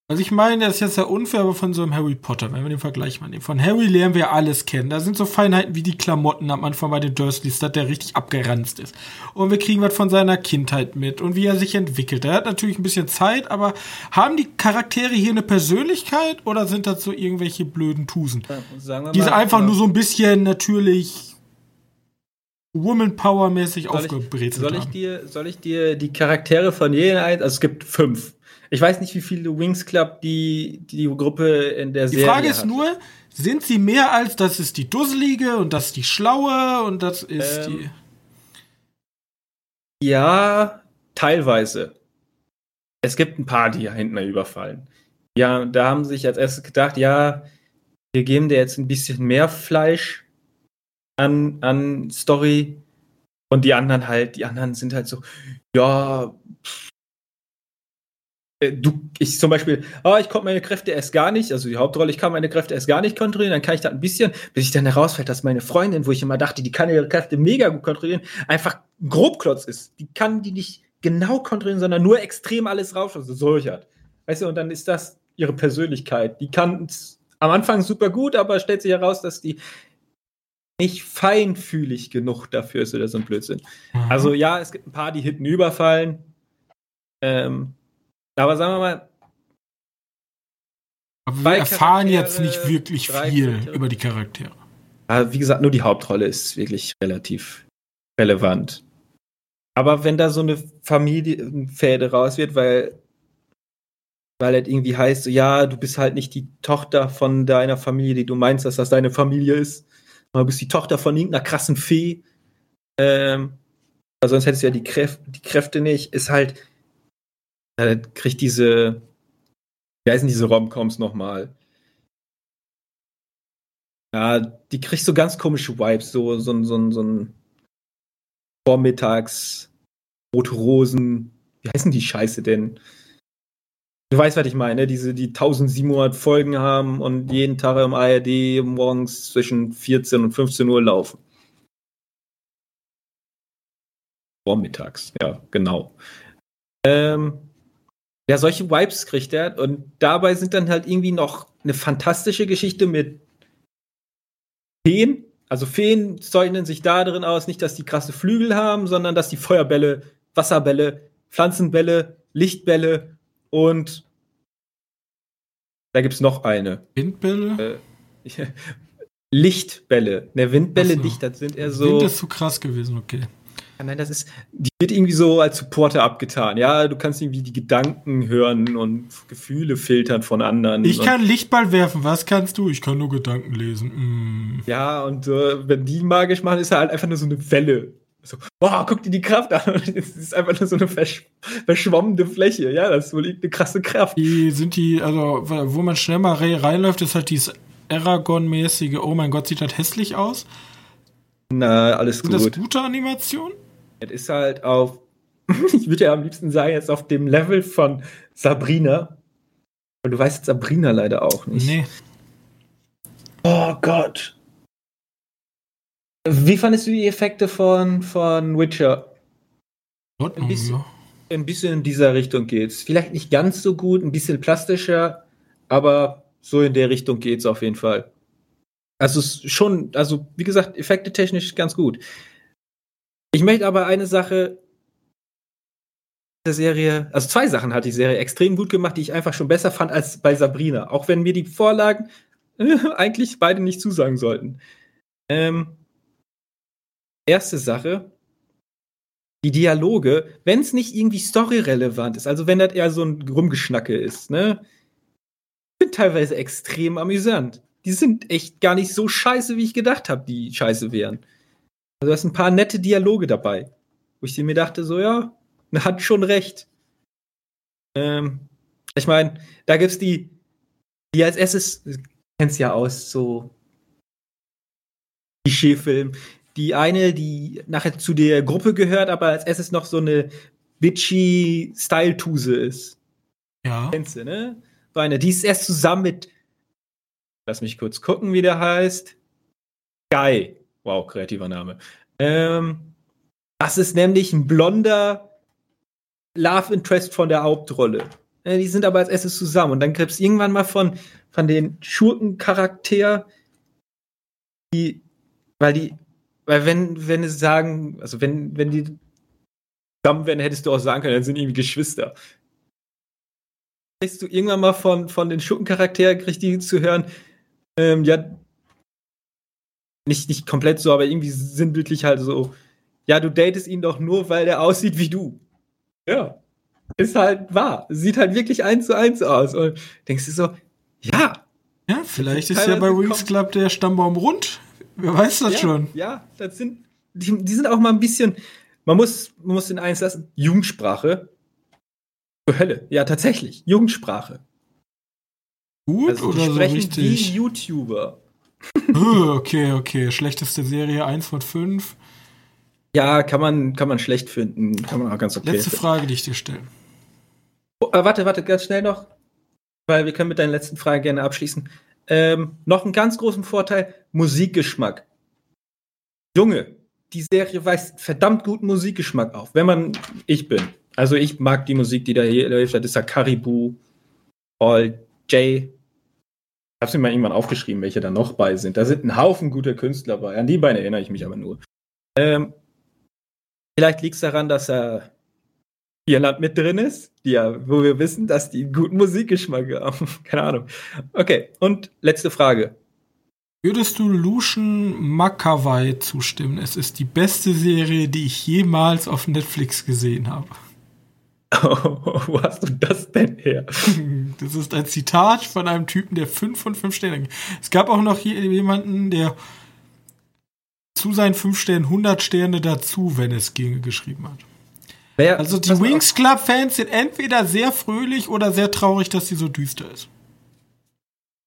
S1: Also ich meine, das ist jetzt ja unfair, aber von so einem Harry Potter, wenn wir den Vergleich mal nehmen. Von Harry lernen wir alles kennen. Da sind so Feinheiten wie die Klamotten am Anfang bei den Dursleys, dass der richtig abgeranzt ist. Und wir kriegen was von seiner Kindheit mit und wie er sich entwickelt. Er hat natürlich ein bisschen Zeit, aber haben die Charaktere hier eine Persönlichkeit oder sind das so irgendwelche blöden Tusen?
S2: wir
S1: Die
S2: mal,
S1: einfach nur so ein bisschen natürlich Woman Power mäßig
S2: Soll ich-
S1: aufgebrezelt
S2: Soll ich dir, soll ich dir die Charaktere von jedem ein? Also es gibt fünf. Ich weiß nicht, wie viele Wings Club die, die Gruppe in der
S1: Die
S2: Serie
S1: Frage ist
S2: hat.
S1: nur, sind sie mehr als das ist die Dusselige und das ist die Schlaue und das ist
S2: Ähm,
S1: die.
S2: Ja, teilweise. Es gibt ein paar, die Händler überfallen. Ja, da haben sie sich als erstes gedacht, ja, wir geben dir jetzt ein bisschen mehr Fleisch an, an Story. Und die anderen halt, die anderen sind halt so, ja, pff, du, ich zum Beispiel, ah, ich konnte meine Kräfte erst gar nicht, also die Hauptrolle, ich kann meine Kräfte erst gar nicht kontrollieren, dann kann ich da ein bisschen, bis ich dann herausfällt, dass meine Freundin, wo ich immer dachte, die kann ihre Kräfte mega gut kontrollieren, einfach ein Grobklotz ist. Die kann die nicht genau kontrollieren, sondern nur extrem alles rauf, also solchert. Weißt du, und dann ist das ihre Persönlichkeit. Die kann am Anfang super gut, aber stellt sich heraus, dass die nicht feinfühlig genug dafür ist oder so ein Blödsinn. Mhm. Also ja, es gibt ein paar, die hinten überfallen. Ähm, aber sagen wir mal.
S1: Aber wir erfahren jetzt nicht wirklich viel Charaktere. über die Charaktere.
S2: Aber wie gesagt, nur die Hauptrolle ist wirklich relativ relevant. Aber wenn da so eine Familienfäde raus wird, weil weil es irgendwie heißt, so, ja, du bist halt nicht die Tochter von deiner Familie, die du meinst, dass das deine Familie ist, du bist die Tochter von irgendeiner krassen Fee, ähm, weil sonst hättest du ja die, Kräf die Kräfte nicht, ist halt, äh, kriegt diese, wie heißen diese Romcoms nochmal? Ja, die kriegt so ganz komische Vibes, so, so, so, so ein Vormittags, rote Rosen, wie heißen die Scheiße denn? Du weißt, was ich meine, diese, die 1700 Folgen haben und jeden Tag im ARD morgens zwischen 14 und 15 Uhr laufen. Vormittags, ja, genau. Ähm, ja, solche Vibes kriegt er und dabei sind dann halt irgendwie noch eine fantastische Geschichte mit Feen. Also Feen zeichnen sich da drin aus, nicht, dass die krasse Flügel haben, sondern dass die Feuerbälle, Wasserbälle, Pflanzenbälle, Lichtbälle und da gibt es noch eine.
S1: Windbälle?
S2: Äh, Lichtbälle. Ne, Windbälle, so. Licht, das sind eher so.
S1: Wind ist zu krass gewesen, okay.
S2: Ja, nein, das ist, die wird irgendwie so als Supporter abgetan. Ja, du kannst irgendwie die Gedanken hören und Gefühle filtern von anderen.
S1: Ich kann Lichtball werfen, was kannst du? Ich kann nur Gedanken lesen. Mm.
S2: Ja, und äh, wenn die magisch machen, ist er halt einfach nur so eine Welle. So, boah, guck dir die Kraft an. Es ist einfach nur so eine versch verschwommene Fläche. Ja, das ist wohl eine krasse Kraft.
S1: Die sind die, also, wo man schnell mal reinläuft, ist halt dieses Aragon-mäßige, oh mein Gott, sieht das hässlich aus.
S2: Na, alles gut.
S1: Ist das gute Animation?
S2: Es ist halt auf, ich würde ja am liebsten sagen, jetzt auf dem Level von Sabrina. Und du weißt Sabrina leider auch nicht. Nee. Oh Gott. Wie fandest du die Effekte von, von Witcher? Ein bisschen, ein bisschen in dieser Richtung geht's. Vielleicht nicht ganz so gut, ein bisschen plastischer, aber so in der Richtung geht's auf jeden Fall. Also schon, also wie gesagt, Effekte technisch ganz gut. Ich möchte aber eine Sache der Serie, also zwei Sachen hat die Serie extrem gut gemacht, die ich einfach schon besser fand als bei Sabrina. Auch wenn mir die Vorlagen eigentlich beide nicht zusagen sollten. Ähm, erste Sache, die Dialoge, wenn es nicht irgendwie storyrelevant ist, also wenn das eher so ein Rumgeschnacke ist, ne, sind teilweise extrem amüsant. Die sind echt gar nicht so scheiße, wie ich gedacht habe, die scheiße wären. Also da sind ein paar nette Dialoge dabei, wo ich mir dachte, so ja, hat schon recht. Ähm, ich meine, da gibt's die, die als erstes, kennst ja aus, so Klischeefilm, die eine, die nachher zu der Gruppe gehört, aber als erstes noch so eine bitchy Style-Tuse ist.
S1: Ja.
S2: Kennst du, ne? So eine, die ist erst zusammen mit, lass mich kurz gucken, wie der heißt. Guy. Wow, kreativer Name. Ähm, das ist nämlich ein blonder Love Interest von der Hauptrolle. Die sind aber als erstes zusammen. Und dann gibt es irgendwann mal von, von den Schurkencharakter, die, weil die weil wenn, wenn es sagen, also wenn, wenn die zusammen wären, hättest du auch sagen können, dann sind irgendwie Geschwister. Kriegst du irgendwann mal von, von den Schurkencharakteren, kriegst die zu hören, ähm, ja, nicht, nicht komplett so, aber irgendwie sinnbildlich halt so, ja, du datest ihn doch nur, weil der aussieht wie du. Ja. Ist halt wahr. Sieht halt wirklich eins zu eins aus. Und denkst du so, ja.
S1: Ja, vielleicht ist ja bei Wings Club der Stammbaum rund. Wer weiß das
S2: ja,
S1: schon?
S2: Ja, das sind, die, die, sind auch mal ein bisschen, man muss, man muss den eins lassen, Jugendsprache. Hölle, ja, tatsächlich, Jugendsprache.
S1: Gut also, oder so richtig?
S2: wie YouTuber.
S1: Okay, okay. Schlechteste Serie 1 von 5.
S2: Ja, kann man, kann man schlecht finden. Kann man auch ganz okay.
S1: Letzte Frage, die ich dir stelle.
S2: Oh, äh, warte, warte, ganz schnell noch. Weil wir können mit deiner letzten Frage gerne abschließen. Ähm, noch einen ganz großen Vorteil: Musikgeschmack. Junge, die Serie weist verdammt guten Musikgeschmack auf. Wenn man, ich bin, Also ich mag die Musik, die da hier läuft. Das ist ja Caribou, All J. Ich hab's mir mal irgendwann aufgeschrieben, welche da noch bei sind. Da sind ein Haufen guter Künstler bei. An die beiden erinnere ich mich aber nur. Ähm, vielleicht liegt es daran, dass er Irland mit drin ist, die wo wir wissen, dass die einen guten Musikgeschmack haben. Keine Ahnung. Okay, und letzte Frage.
S1: Würdest du Lucian Makawai zustimmen? Es ist die beste Serie, die ich jemals auf Netflix gesehen habe.
S2: Oh, wo hast du das denn her?
S1: Das ist ein Zitat von einem Typen, der fünf von fünf Sterne. Es gab auch noch hier jemanden, der zu seinen fünf Sternen 100 Sterne dazu, wenn es ginge, geschrieben hat. Wer, also die Wings Club Fans sind entweder sehr fröhlich oder sehr traurig, dass sie so düster ist.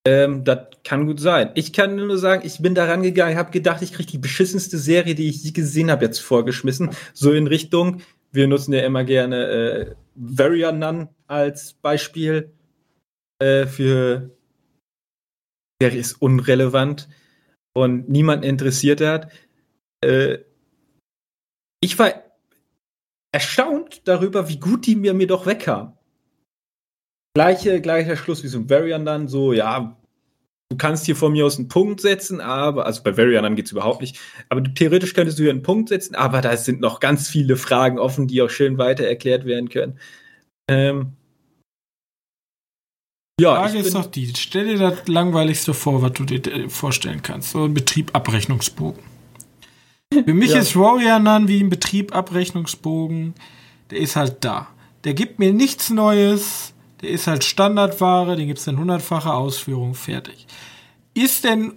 S2: Ähm, das kann gut sein. Ich kann nur sagen, ich bin da rangegangen, habe gedacht, ich kriege die beschissenste Serie, die ich je gesehen habe, jetzt vorgeschmissen. So in Richtung, wir nutzen ja immer gerne äh, Warrior Nun als Beispiel äh, für Serie ist unrelevant und niemand interessiert hat. Äh, ich war erstaunt darüber, wie gut die mir, mir doch wegkam. Gleiche, gleicher Schluss wie so ein Varian dann, so, ja, du kannst hier von mir aus einen Punkt setzen, aber, also bei Varian dann geht es überhaupt nicht, aber du, theoretisch könntest du hier einen Punkt setzen, aber da sind noch ganz viele Fragen offen, die auch schön weiter erklärt werden können. Ähm,
S1: ja, Frage ist doch die, stell dir das langweiligste vor, was du dir äh, vorstellen kannst. So ein Betrieb-Abrechnungsbogen. Für mich ja. ist Warrior wie ein Betrieb-Abrechnungsbogen. Der ist halt da. Der gibt mir nichts Neues. Der ist halt Standardware. Den gibt es in hundertfacher Ausführung. Fertig. Ist denn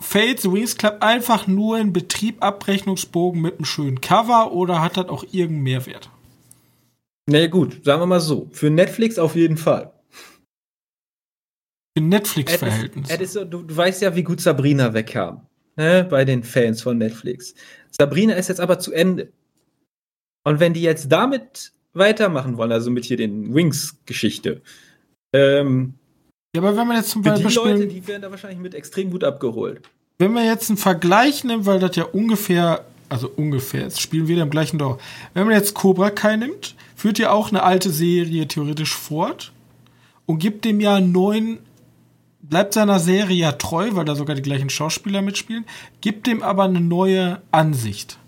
S1: Fate the Wings Club einfach nur ein Betrieb-Abrechnungsbogen mit einem schönen Cover oder hat das auch irgendeinen Mehrwert?
S2: Na nee, gut, sagen wir mal so. Für Netflix auf jeden Fall.
S1: Für Netflix-Verhältnisse.
S2: Du, du weißt ja, wie gut Sabrina wegkam ne, bei den Fans von Netflix. Sabrina ist jetzt aber zu Ende. Und wenn die jetzt damit weitermachen wollen, also mit hier den Wings-Geschichte, ähm,
S1: ja, aber wenn man jetzt zum
S2: Beispiel. Die Leute, die werden da wahrscheinlich mit extrem gut abgeholt.
S1: Wenn man jetzt einen Vergleich nimmt, weil das ja ungefähr, also ungefähr, jetzt spielen wir im gleichen Dorf. Wenn man jetzt Cobra Kai nimmt, führt ja auch eine alte Serie theoretisch fort und gibt dem ja einen neuen bleibt seiner Serie ja treu, weil da sogar die gleichen Schauspieler mitspielen, gibt dem aber eine neue Ansicht.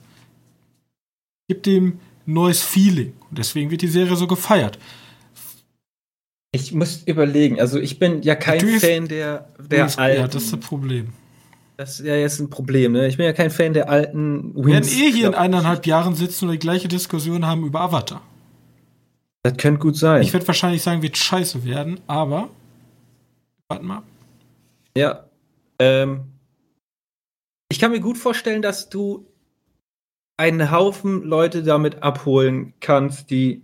S1: Gibt dem neues Feeling. Und deswegen wird die Serie so gefeiert.
S2: Ich muss überlegen, also ich bin ja kein Natürlich Fan der, der
S1: ist, alten. Ja, das ist das Problem.
S2: Das ist ja jetzt ein Problem, ne? Ich bin ja kein Fan der alten
S1: Wings. Wir werden eh hier in eineinhalb Jahren sitzen und die gleiche Diskussion haben über Avatar.
S2: Das könnte gut sein.
S1: Ich werde wahrscheinlich sagen, wird scheiße werden, aber Warte mal.
S2: Ja. Ähm, ich kann mir gut vorstellen, dass du einen Haufen Leute damit abholen kannst, die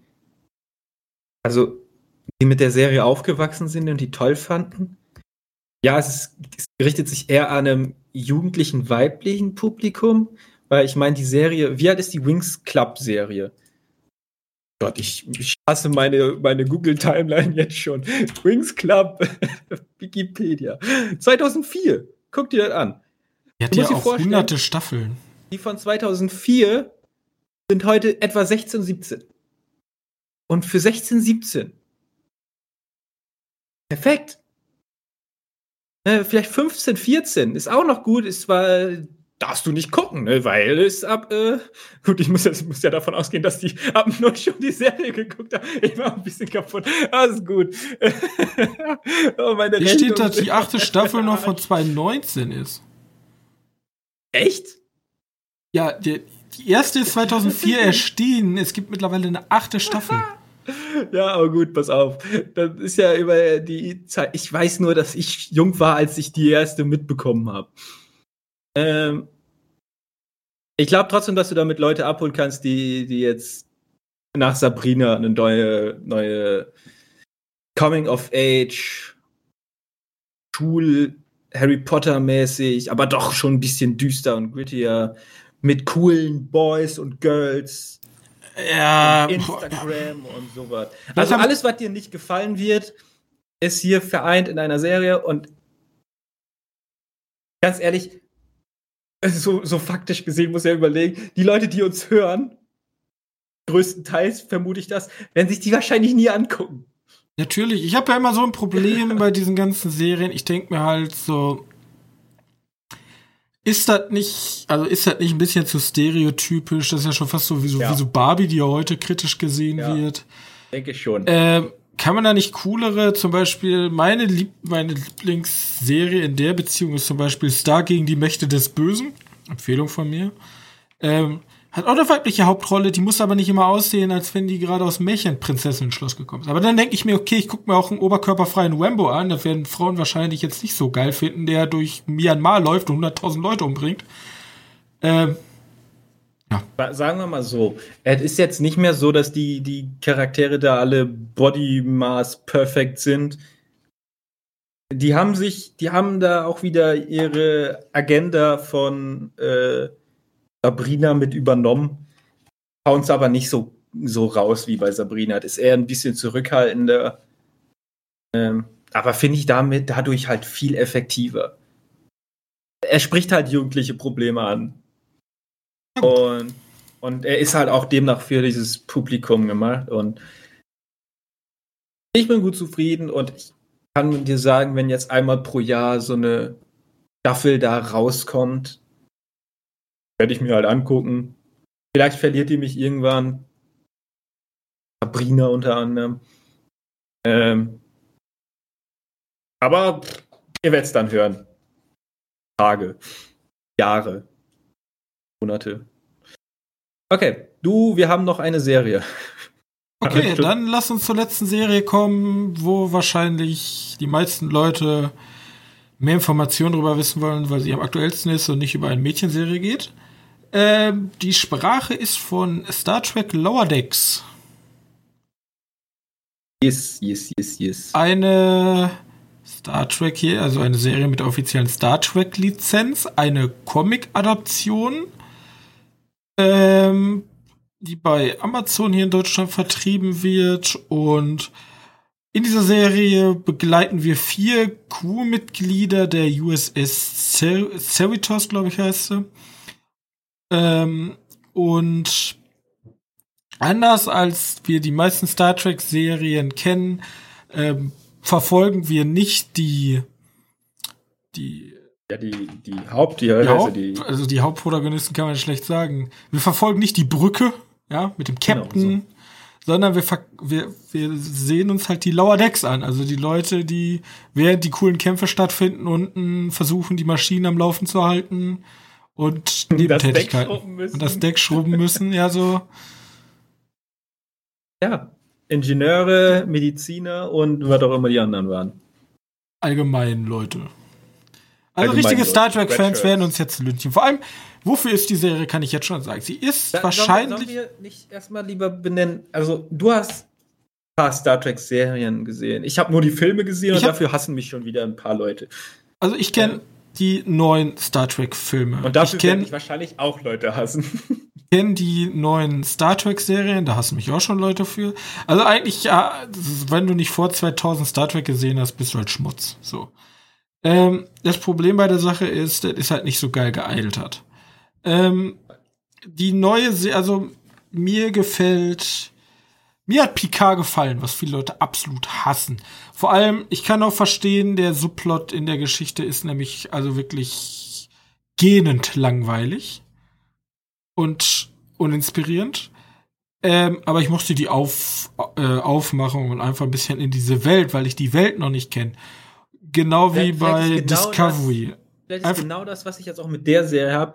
S2: also die mit der Serie aufgewachsen sind und die toll fanden. Ja, es, ist, es richtet sich eher an einem jugendlichen weiblichen Publikum, weil ich meine, die Serie, wie alt ist die Wings Club Serie? Gott, ich, ich hasse meine, meine Google-Timeline jetzt schon. Wings Club, Wikipedia. 2004. Guck dir das an.
S1: Die hat ja auch hunderte Staffeln.
S2: Die von 2004 sind heute etwa 16, 17. Und für 16, 17. Perfekt. Äh, vielleicht 15, 14 ist auch noch gut, ist zwar darfst du nicht gucken, ne? weil es ab, äh, gut, ich muss, jetzt, muss ja davon ausgehen, dass die ab nur schon die Serie geguckt haben. Ich war ein bisschen kaputt. Alles gut.
S1: oh, meine Hier steht, dass die achte Staffel noch von 2019 ist.
S2: Echt?
S1: Ja, die, die erste ist 2004 erschienen. Es gibt mittlerweile eine achte Staffel.
S2: Ja, aber gut, pass auf. Das ist ja über die Zeit. Ich weiß nur, dass ich jung war, als ich die erste mitbekommen habe. Ähm, ich glaube trotzdem, dass du damit Leute abholen kannst, die, die jetzt nach Sabrina eine neue, neue Coming of Age, Schul, Harry Potter mäßig, aber doch schon ein bisschen düster und grittier, mit coolen Boys und Girls.
S1: Ja,
S2: und Instagram boah. und sowas. Also alles, was dir nicht gefallen wird, ist hier vereint in einer Serie und ganz ehrlich, so, so faktisch gesehen muss er überlegen, die Leute, die uns hören, größtenteils vermute ich das, werden sich die wahrscheinlich nie angucken.
S1: Natürlich, ich habe ja immer so ein Problem bei diesen ganzen Serien. Ich denke mir halt so, ist das nicht, also ist das nicht ein bisschen zu stereotypisch? Das ist ja schon fast so wie so,
S2: Ja.
S1: wie so Barbie, die ja heute kritisch gesehen
S2: Ja.
S1: wird.
S2: Denke ich schon.
S1: Ähm, kann man da nicht coolere, zum Beispiel, meine, Lieb meine Lieblingsserie in der Beziehung ist zum Beispiel Star gegen die Mächte des Bösen. Empfehlung von mir. Ähm, hat auch eine weibliche Hauptrolle, die muss aber nicht immer aussehen, als wenn die gerade aus Märchenprinzessinnen-Schloss gekommen ist. Aber dann denke ich mir, okay, ich gucke mir auch einen oberkörperfreien Rambo an, das werden Frauen wahrscheinlich jetzt nicht so geil finden, der durch Myanmar läuft und 100.000 Leute umbringt. Ähm,
S2: Ba- Sagen wir mal so, es ist jetzt nicht mehr so, dass die, die Charaktere da alle Body Mass perfekt sind. Die haben sich, die haben da auch wieder ihre Agenda von äh, Sabrina mit übernommen, hauen es aber nicht so, so raus wie bei Sabrina. Das ist eher ein bisschen zurückhaltender. Ähm, aber finde ich damit dadurch halt viel effektiver. Er spricht halt jugendliche Probleme an. Und, und er ist halt auch demnach für dieses Publikum gemacht. Und ich bin gut zufrieden und ich kann dir sagen, wenn jetzt einmal pro Jahr so eine Staffel da rauskommt, werde ich mir halt angucken. Vielleicht verliert die mich irgendwann. Sabrina unter anderem. Ähm, aber pff, ihr werdet es dann hören. Tage, Jahre, Monate. Okay, du, wir haben noch eine Serie.
S1: Okay, dann lass uns zur letzten Serie kommen, wo wahrscheinlich die meisten Leute mehr Informationen darüber wissen wollen, weil sie am aktuellsten ist und nicht über eine Mädchenserie geht. Ähm, die Sprache ist von Star Trek Lower Decks.
S2: Yes, yes, yes, yes.
S1: Eine Star Trek hier, also eine Serie mit der offiziellen Star Trek Lizenz, eine Comic-Adaption, ähm, die bei Amazon hier in Deutschland vertrieben wird und in dieser Serie begleiten wir vier Crewmitglieder der USS Cer Cerritos, glaube ich, heißt sie. Ähm, und anders als wir die meisten Star Trek-Serien kennen, ähm, verfolgen wir nicht die, die,
S2: Ja, die, die Haupt, die,
S1: die,
S2: also
S1: Haupt,
S2: die
S1: also die Hauptprotagonisten kann man schlecht sagen. Wir verfolgen nicht die Brücke, ja, mit dem Captain,
S2: Genau,
S1: sondern wir, wir, wir sehen uns halt die Lower Decks an. Also die Leute, die während die coolen Kämpfe stattfinden, unten versuchen, die Maschinen am Laufen zu halten und
S2: das Deck
S1: Nebentätigkeiten.
S2: schrubben müssen.
S1: Und das Deck schrubben müssen, ja, so.
S2: Ja, Ingenieure, Mediziner und was auch immer die anderen waren.
S1: allgemein Leute. Also
S2: Allgemein
S1: richtige
S2: Leute.
S1: Star Trek-Fans werden uns jetzt lünchen. Vor allem, wofür ist die Serie, kann ich jetzt schon sagen. Sie ist
S2: Da-
S1: wahrscheinlich.
S2: Sollen wir nicht erstmal lieber benennen? Also, du hast ein paar Star Trek-Serien gesehen. Ich habe nur die Filme gesehen
S1: Ich
S2: und dafür hassen mich schon wieder ein paar Leute.
S1: Also ich kenne die neuen Star Trek-Filme.
S2: Und dafür
S1: Ich kenne
S2: mich wahrscheinlich auch Leute hassen.
S1: kenn die neuen Star Trek-Serien, da hassen mich auch schon Leute für. Also eigentlich, ja, wenn du nicht vor 2000 Star Trek gesehen hast, bist du halt Schmutz. So. Ähm, das Problem bei der Sache ist, das ist halt nicht so geil gealtert. Ähm, die neue, Se also mir gefällt, mir hat Picard gefallen, was viele Leute absolut hassen. Vor allem, ich kann auch verstehen, der Subplot in der Geschichte ist nämlich also wirklich gähnend langweilig und uninspirierend. Ähm, aber ich mochte die Auf, äh, Aufmachung und einfach ein bisschen in diese Welt, weil ich die Welt noch nicht kenne. Genau wie
S2: Vielleicht-
S1: bei
S2: genau
S1: Discovery.
S2: Vielleicht ist genau das, was ich jetzt auch mit der Serie habe.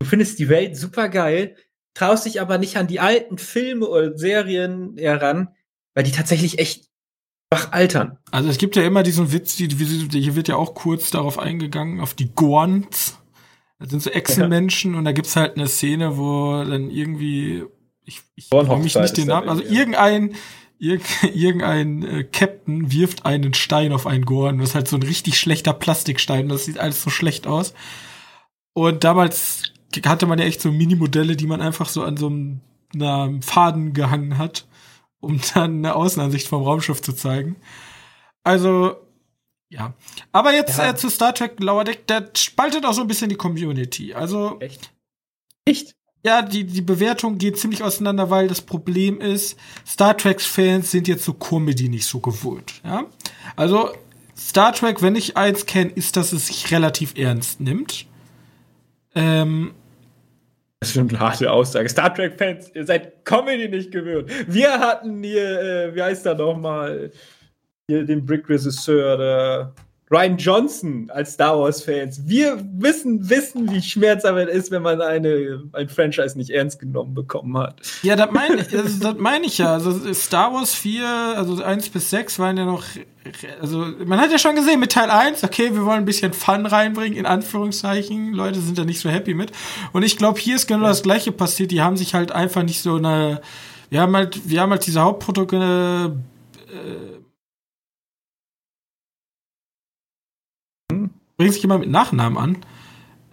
S2: Du findest die Welt super geil, traust dich aber nicht an die alten Filme oder Serien heran, weil die tatsächlich echt altern.
S1: Also es gibt ja immer diesen Witz, die, hier wird ja auch kurz darauf eingegangen, auf die Gorns. Das sind so Echsenmenschen und da gibt's halt eine Szene, wo dann irgendwie, ich, ich mich nicht den Namen, also irgendein, irg, irgendein äh, Captain wirft einen Stein auf einen Gorn. Das ist halt so ein richtig schlechter Plastikstein, das sieht alles so schlecht aus. Und damals hatte man ja echt so Minimodelle, die man einfach so an so einem na, Faden gehangen hat, um dann eine Außenansicht vom Raumschiff zu zeigen. Also, ja. Aber jetzt
S2: Ja.
S1: äh, zu Star Trek Lower Deck, der spaltet auch so ein bisschen die Community. Also,
S2: Echt? Echt?
S1: ja, die, die Bewertung geht ziemlich auseinander, weil das Problem ist, Star Trek-Fans sind jetzt so Comedy nicht so gewohnt. Ja? Also, Star Trek, wenn ich eins kenne, ist, dass es sich relativ ernst nimmt. Ähm,
S2: das ist eine harte Aussage. Star Trek-Fans, ihr seid Comedy nicht gewöhnt. Wir hatten hier, äh, wie heißt er nochmal, hier den Brick-Regisseur, der Ryan Johnson als Star Wars-Fans. Wir wissen, wissen, wie schmerzhaft es ist, wenn man eine, ein Franchise nicht ernst genommen bekommen hat.
S1: Ja, das meine das, das mein ich ja. Also Star Wars 4, also 1 bis 6 waren ja noch, also man hat ja schon gesehen mit Teil 1, okay, wir wollen ein bisschen Fun reinbringen, in Anführungszeichen. Leute sind da nicht so happy mit. Und ich glaube, hier ist genau das gleiche passiert. Die haben sich halt einfach nicht so eine, wir haben halt, wir haben halt diese Hauptprodukte, äh, bringt sich immer mit Nachnamen an.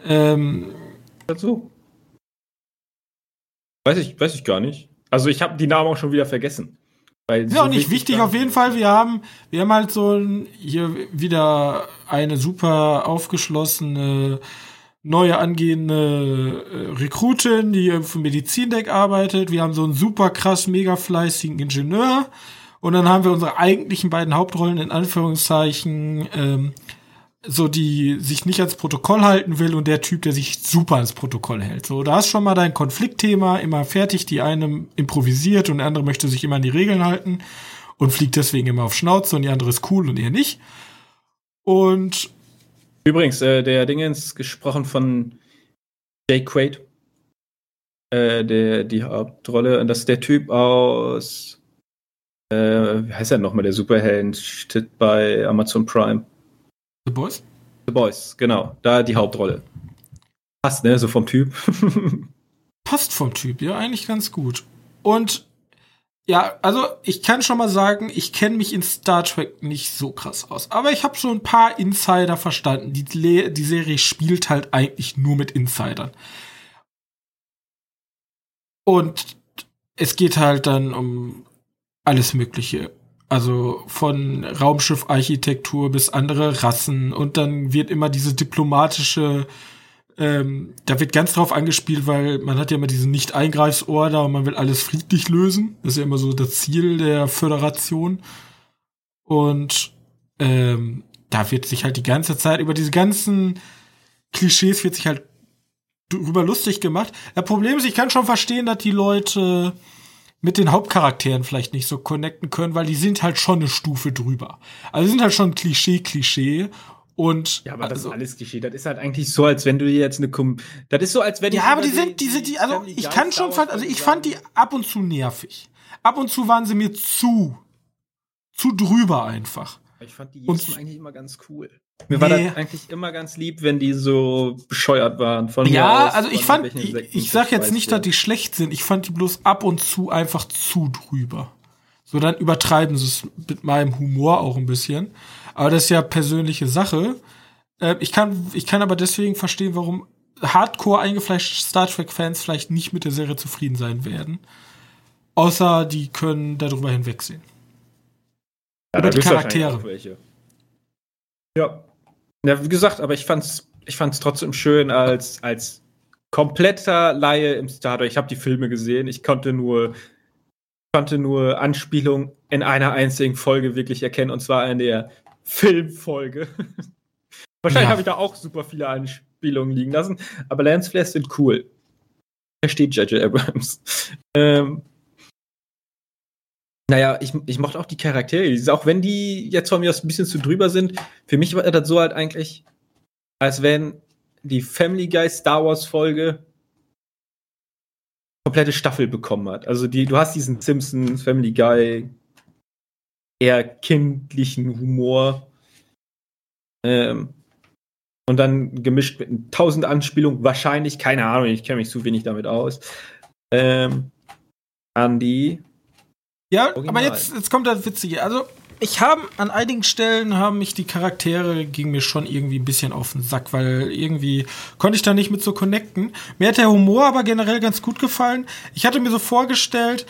S1: Ähm,
S2: Dazu? Weiß ich, weiß ich gar nicht. Also ich habe die Namen auch schon wieder vergessen.
S1: Weil ist so auch nicht wichtig, auf jeden Fall. Wir haben, wir haben halt so ein, hier wieder eine super aufgeschlossene, neue angehende äh, Rekrutin, die im Medizindeck arbeitet. Wir haben so einen super krass, mega fleißigen Ingenieur. Und dann haben wir unsere eigentlichen beiden Hauptrollen in Anführungszeichen, ähm, so die sich nicht ans Protokoll halten will und der Typ, der sich super ans Protokoll hält. So, da hast schon mal dein Konfliktthema immer fertig. Die eine improvisiert und der andere möchte sich immer an die Regeln halten und fliegt deswegen immer auf Schnauze und die andere ist cool und er nicht. Und
S2: übrigens, äh, der Dingens gesprochen von Jake Quaid, äh, der die Hauptrolle, und das ist der Typ aus äh, wie heißt er nochmal, der Superheld steht bei Amazon Prime.
S1: The Boys?
S2: The Boys, genau. Da die Hauptrolle. Passt, ne? So vom Typ.
S1: Passt vom Typ, ja, eigentlich ganz gut. Und ja, also ich kann schon mal sagen, ich kenne mich in Star Trek nicht so krass aus. Aber ich habe so ein paar Insider verstanden. Die, die Serie spielt halt eigentlich nur mit Insidern. Und es geht halt dann um alles Mögliche. Also von Raumschiffarchitektur bis andere Rassen und dann wird immer diese diplomatische, ähm, da wird ganz drauf angespielt, weil man hat ja immer diesen Nicht-Eingreifsorder und man will alles friedlich lösen. Das ist ja immer so das Ziel der Föderation. Und ähm, da wird sich halt die ganze Zeit über diese ganzen Klischees wird sich halt drüber lustig gemacht. Das Problem ist, ich kann schon verstehen, dass die Leute mit den Hauptcharakteren vielleicht nicht so connecten können, weil die sind halt schon eine Stufe drüber. Also die sind halt schon Klischee, Klischee. Und
S2: ja, aber das also, ist alles Klischee. Das ist halt eigentlich so, als wenn du dir jetzt eine Kum Das ist so, als wenn
S1: Ja, aber die sind, die sind, die, also ich kann schon fand, also ich fand die ab und zu nervig. Ab und zu waren sie mir zu, zu drüber einfach.
S2: Ich fand die und, eigentlich immer ganz cool. Mir nee. war das eigentlich immer ganz lieb, wenn die so bescheuert waren.
S1: Von ja, aus, also ich fand, ich, ich sag jetzt nicht, dass die schlecht sind. Ich fand die bloß ab und zu einfach zu drüber. So, dann übertreiben sie es mit meinem Humor auch ein bisschen. Aber das ist ja persönliche Sache. Äh, ich kann, ich kann aber deswegen verstehen, warum hardcore eingefleischte Star Trek-Fans vielleicht nicht mit der Serie zufrieden sein werden. Außer die können darüber hinwegsehen.
S2: Ja, Über die Charaktere. Ja. Ja, wie gesagt, aber ich fand's, ich fand's trotzdem schön als, als kompletter Laie im Star Trek. Ich habe die Filme gesehen, ich konnte nur, konnte nur Anspielungen in einer einzigen Folge wirklich erkennen, und zwar in der Filmfolge. Wahrscheinlich ja. habe ich da auch super viele Anspielungen liegen lassen, aber Lance Flash sind cool. Versteht J.J. Abrams. ähm, naja, ich, ich mochte auch die Charaktere. Auch wenn die jetzt von mir aus ein bisschen zu drüber sind, für mich war das so halt eigentlich, als wenn die Family Guy Star Wars Folge komplette Staffel bekommen hat. Also die, du hast diesen Simpsons Family Guy eher kindlichen Humor ähm, und dann gemischt mit tausend Anspielungen, wahrscheinlich, keine Ahnung, ich kenne mich zu wenig damit aus, ähm, an die
S1: ja, Original. aber jetzt, jetzt kommt das Witzige. Also, ich habe an einigen Stellen haben mich die Charaktere ging mir schon irgendwie ein bisschen auf den Sack, weil irgendwie konnte ich da nicht mit so connecten. Mir hat der Humor aber generell ganz gut gefallen. Ich hatte mir so vorgestellt,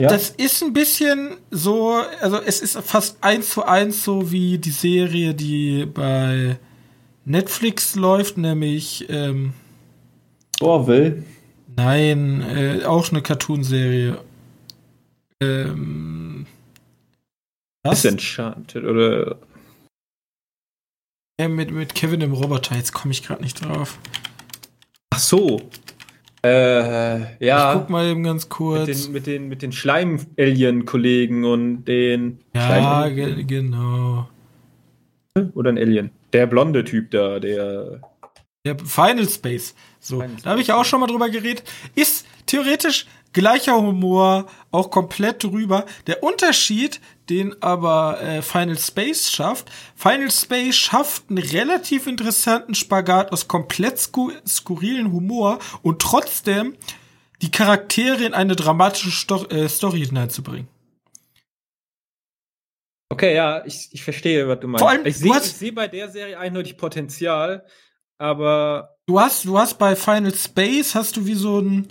S1: ja. das ist ein bisschen so, also es ist fast eins zu eins so wie die Serie, die bei Netflix läuft, nämlich ähm,
S2: Orville?
S1: Nein, äh, auch eine Cartoonserie. Ähm, was?
S2: Disenchanted oder.
S1: Ja, mit, mit Kevin dem Roboter, jetzt komme ich gerade nicht drauf.
S2: Ach so. Äh,
S1: Ich
S2: ja.
S1: guck mal eben ganz
S2: Mit
S1: kurz.
S2: den, mit den, mit den Schleim-Alien-Kollegen und den.
S1: ja, ge genau.
S2: oder ein Alien? Der blonde Typ da, der.
S1: Der Final Space. So,
S2: Final
S1: da habe ich ja auch schon mal drüber geredet. Ist theoretisch gleicher Humor, auch komplett drüber. Der Unterschied, den aber äh, Final Space schafft, Final Space schafft einen relativ interessanten Spagat aus komplett sku skurrilen Humor und trotzdem die Charaktere in eine dramatische Sto äh, Story hineinzubringen.
S2: Okay, ja, ich, ich verstehe, was du meinst.
S1: Vor allem,
S2: ich sehe seh bei der Serie eindeutig Potenzial, aber
S1: Du hast, du hast bei Final Space hast du wie so ein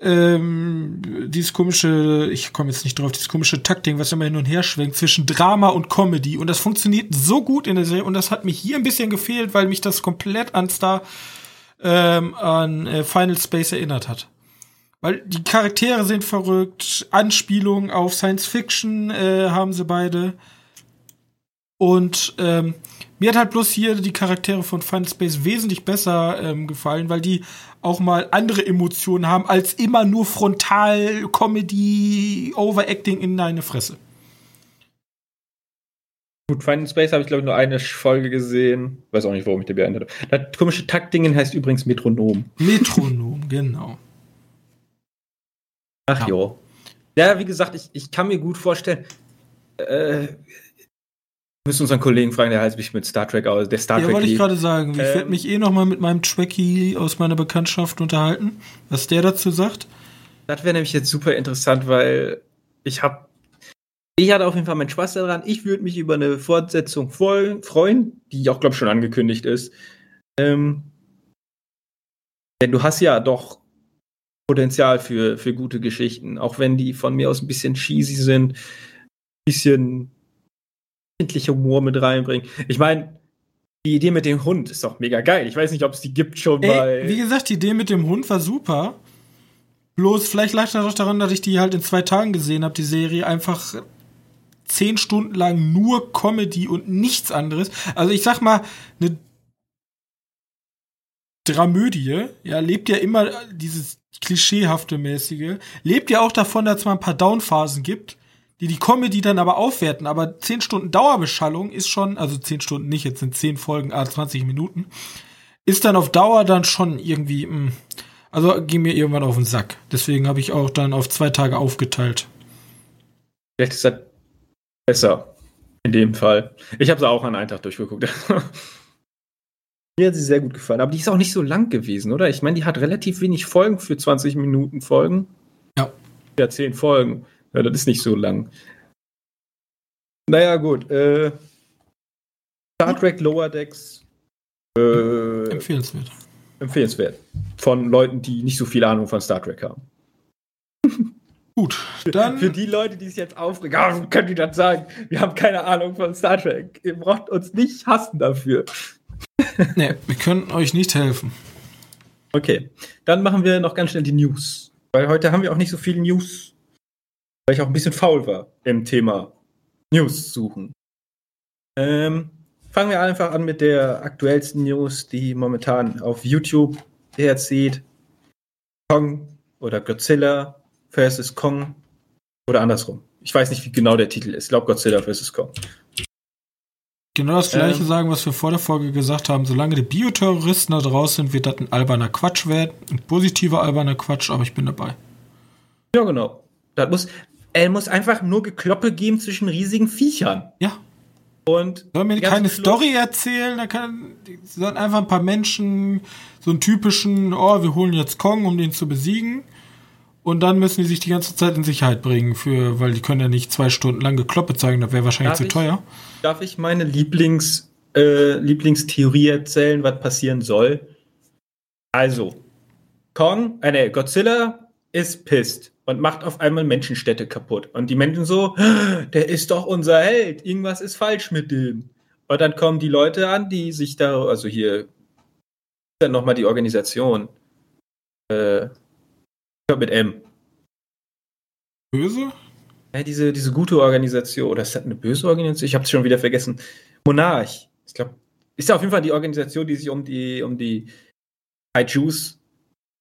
S1: ähm, dieses komische, ich komme jetzt nicht drauf, dieses komische Takting, was immer hin und her schwenkt zwischen Drama und Comedy und das funktioniert so gut in der Serie und das hat mich hier ein bisschen gefehlt, weil mich das komplett an Star ähm, an äh, Final Space erinnert hat. Weil die Charaktere sind verrückt, Anspielungen auf Science Fiction äh, haben sie beide. Und ähm, mir hat halt bloß hier die Charaktere von Final Space wesentlich besser ähm, gefallen, weil die auch mal andere Emotionen haben als immer nur frontal Comedy Overacting in deine Fresse.
S2: gut, Final Space habe ich glaube ich nur eine Folge gesehen. Weiß auch nicht, warum ich die beendet habe. Das komische Taktdingen heißt übrigens Metronom.
S1: Metronom, genau.
S2: Ach
S1: Ja.
S2: jo. Ja, wie gesagt, ich, ich kann mir gut vorstellen, äh, müssen unseren Kollegen fragen, der heißt sich mit Star Trek aus, der Star
S1: Ja,
S2: Trek
S1: wollte ich gerade sagen. Ich
S2: Ähm,
S1: werde mich eh noch mal mit meinem Trekkie aus meiner Bekanntschaft unterhalten, was der dazu sagt.
S2: Das wäre nämlich jetzt super interessant, weil ich habe, ich hatte auf jeden Fall meinen Spaß daran. Ich würde mich über eine Fortsetzung voll freuen, die auch, glaube ich, schon angekündigt ist. Ähm, denn du hast ja doch Potenzial für, für gute Geschichten, auch wenn die von mir aus ein bisschen cheesy sind, ein bisschen kindlicher Humor mit reinbringen. Ich meine, die Idee mit dem Hund ist doch mega geil. Ich weiß nicht, ob es die gibt schon bei.
S1: Ey, wie gesagt, die Idee mit dem Hund war super. Bloß, vielleicht lag das auch daran, dass ich die halt in zwei Tagen gesehen habe, die Serie. Einfach zehn Stunden lang nur Comedy und nichts anderes. Also ich sag mal, eine Dramödie, ja, lebt ja immer dieses klischeehafte mäßige, lebt ja auch davon, dass es mal ein paar Downphasen gibt, die die Comedy dann aber aufwerten. Aber zehn Stunden Dauerbeschallung ist schon, also zehn Stunden nicht, jetzt sind zehn Folgen, ah, 20 Minuten, ist dann auf Dauer dann schon irgendwie, mh, also ging mir irgendwann auf den Sack. Deswegen habe ich auch dann auf zwei Tage aufgeteilt.
S2: Vielleicht ist das besser. In dem Fall. Ich habe sie auch an einem Tag durchgeguckt. Mir hat sie sehr gut gefallen. Aber die ist auch nicht so lang gewesen, oder? Ich meine, die hat relativ wenig Folgen für 20 Minuten Folgen.
S1: Ja.
S2: Ja, 10 Folgen. Ja, das ist nicht so lang. Naja, gut. Äh, Star Trek Lower Decks. Äh,
S1: Empfehlenswert.
S2: empfehlenswert. Von Leuten, die nicht so viel Ahnung von Star Trek haben.
S1: Gut, dann
S2: Für die Leute, die sich jetzt aufregen, wie können die das sagen? Wir haben keine Ahnung von Star Trek. Ihr braucht uns nicht hassen dafür.
S1: nee, wir können euch nicht helfen.
S2: Okay, dann machen wir noch ganz schnell die News. Weil heute haben wir auch nicht so viele News, weil ich auch ein bisschen faul war im Thema News suchen. Ähm, fangen wir einfach an mit der aktuellsten News, die momentan auf YouTube herzieht. Kong oder Godzilla vs. Kong oder andersrum. Ich weiß nicht, wie genau der Titel ist. Ich glaube Godzilla vs. Kong.
S1: Genau das gleiche
S2: Ähm.
S1: sagen, was wir vor der Folge gesagt haben. Solange die Bioterroristen da draußen sind, wird das ein alberner Quatsch werden. Ein positiver alberner Quatsch, aber ich bin dabei.
S2: Ja, genau. Das muss, er muss einfach nur Gekloppe geben zwischen riesigen Viechern.
S1: Ja.
S2: Und
S1: Soll mir keine
S2: Schluss-
S1: Story erzählen, da kann, sollen einfach ein paar Menschen, so einen typischen, oh, wir holen jetzt Kong, um den zu besiegen. Und dann müssen die sich die ganze Zeit in Sicherheit bringen, für, weil die können ja nicht zwei Stunden lang Gekloppe zeigen, das wäre wahrscheinlich
S2: Darf
S1: zu
S2: ich?
S1: teuer.
S2: Darf ich meine Lieblings, äh, Lieblingstheorie erzählen, was passieren soll? Also, Kong, äh, nee, Godzilla ist pisst und macht auf einmal Menschenstädte kaputt. Und die Menschen so, der ist doch unser Held, irgendwas ist falsch mit dem. Und dann kommen die Leute an, die sich da, also hier, dann nochmal die Organisation. Äh, mit M.
S1: Böse?
S2: Ja, diese, diese gute Organisation, oder ist das eine böse Organisation? Ich habe es schon wieder vergessen. Monarch. Ich glaube, ist ja auf jeden Fall die Organisation, die sich um die, um die Kaijus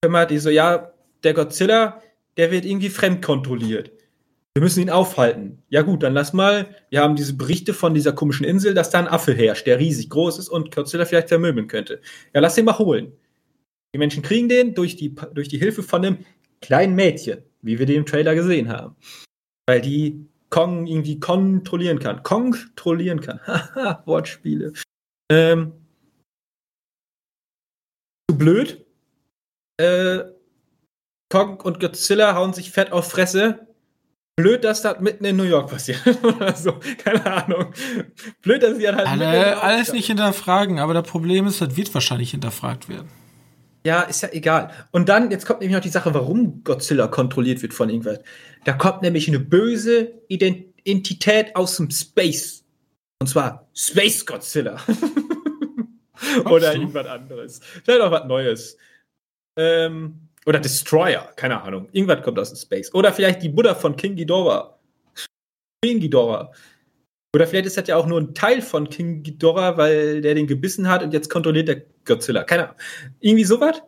S2: kümmert, die so, ja, der Godzilla, der wird irgendwie fremdkontrolliert. Wir müssen ihn aufhalten. Ja gut, dann lass mal, wir haben diese Berichte von dieser komischen Insel, dass da ein Affe herrscht, der riesig groß ist und Godzilla vielleicht vermöbeln könnte. Ja, lass den mal holen. Die Menschen kriegen den durch die, durch die Hilfe von einem kleinen Mädchen, wie wir den im Trailer gesehen haben. Weil die Kong irgendwie kontrollieren kann. Kontrollieren kann. Haha, Wortspiele. Ähm, zu blöd. Äh, Kong und Godzilla hauen sich fett auf Fresse. Blöd, dass das mitten in New York passiert. Oder so. Keine Ahnung. Blöd, dass sie halt in New
S1: Alle, alles nicht hinterfragen, aber das Problem ist, das wird wahrscheinlich hinterfragt werden.
S2: Ja, ist ja egal. Und dann, jetzt kommt nämlich noch die Sache, warum Godzilla kontrolliert wird von irgendwas. Da kommt nämlich eine böse Identität aus dem Space. Und zwar Space Godzilla. Oder irgendwas anderes. Vielleicht auch was Neues. Ähm, oder Destroyer, keine Ahnung. Irgendwas kommt aus dem Space. Oder vielleicht die Buddha von King Ghidorah. King Ghidorah. Oder vielleicht ist das ja auch nur ein Teil von King Ghidorah, weil der den gebissen hat und jetzt kontrolliert der Godzilla. Keine Ahnung. Irgendwie sowas.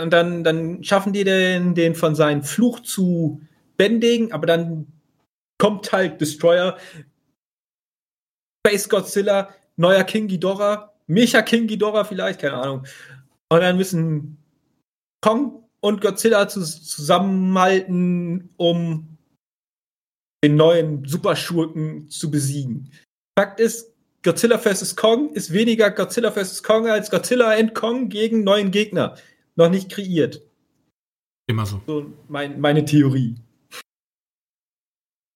S2: Und dann, dann schaffen die den, den von seinem Fluch zu bändigen, aber dann kommt halt Destroyer, Space Godzilla, neuer King Ghidorah, Mecha King Ghidorah vielleicht, keine Ahnung. Und dann müssen Kong und Godzilla zu, zusammenhalten, um den neuen Superschurken zu besiegen. Fakt ist, Godzilla vs. Kong ist weniger Godzilla vs. Kong als Godzilla and Kong gegen neuen Gegner. Noch nicht kreiert.
S1: Immer so.
S2: So mein, meine Theorie.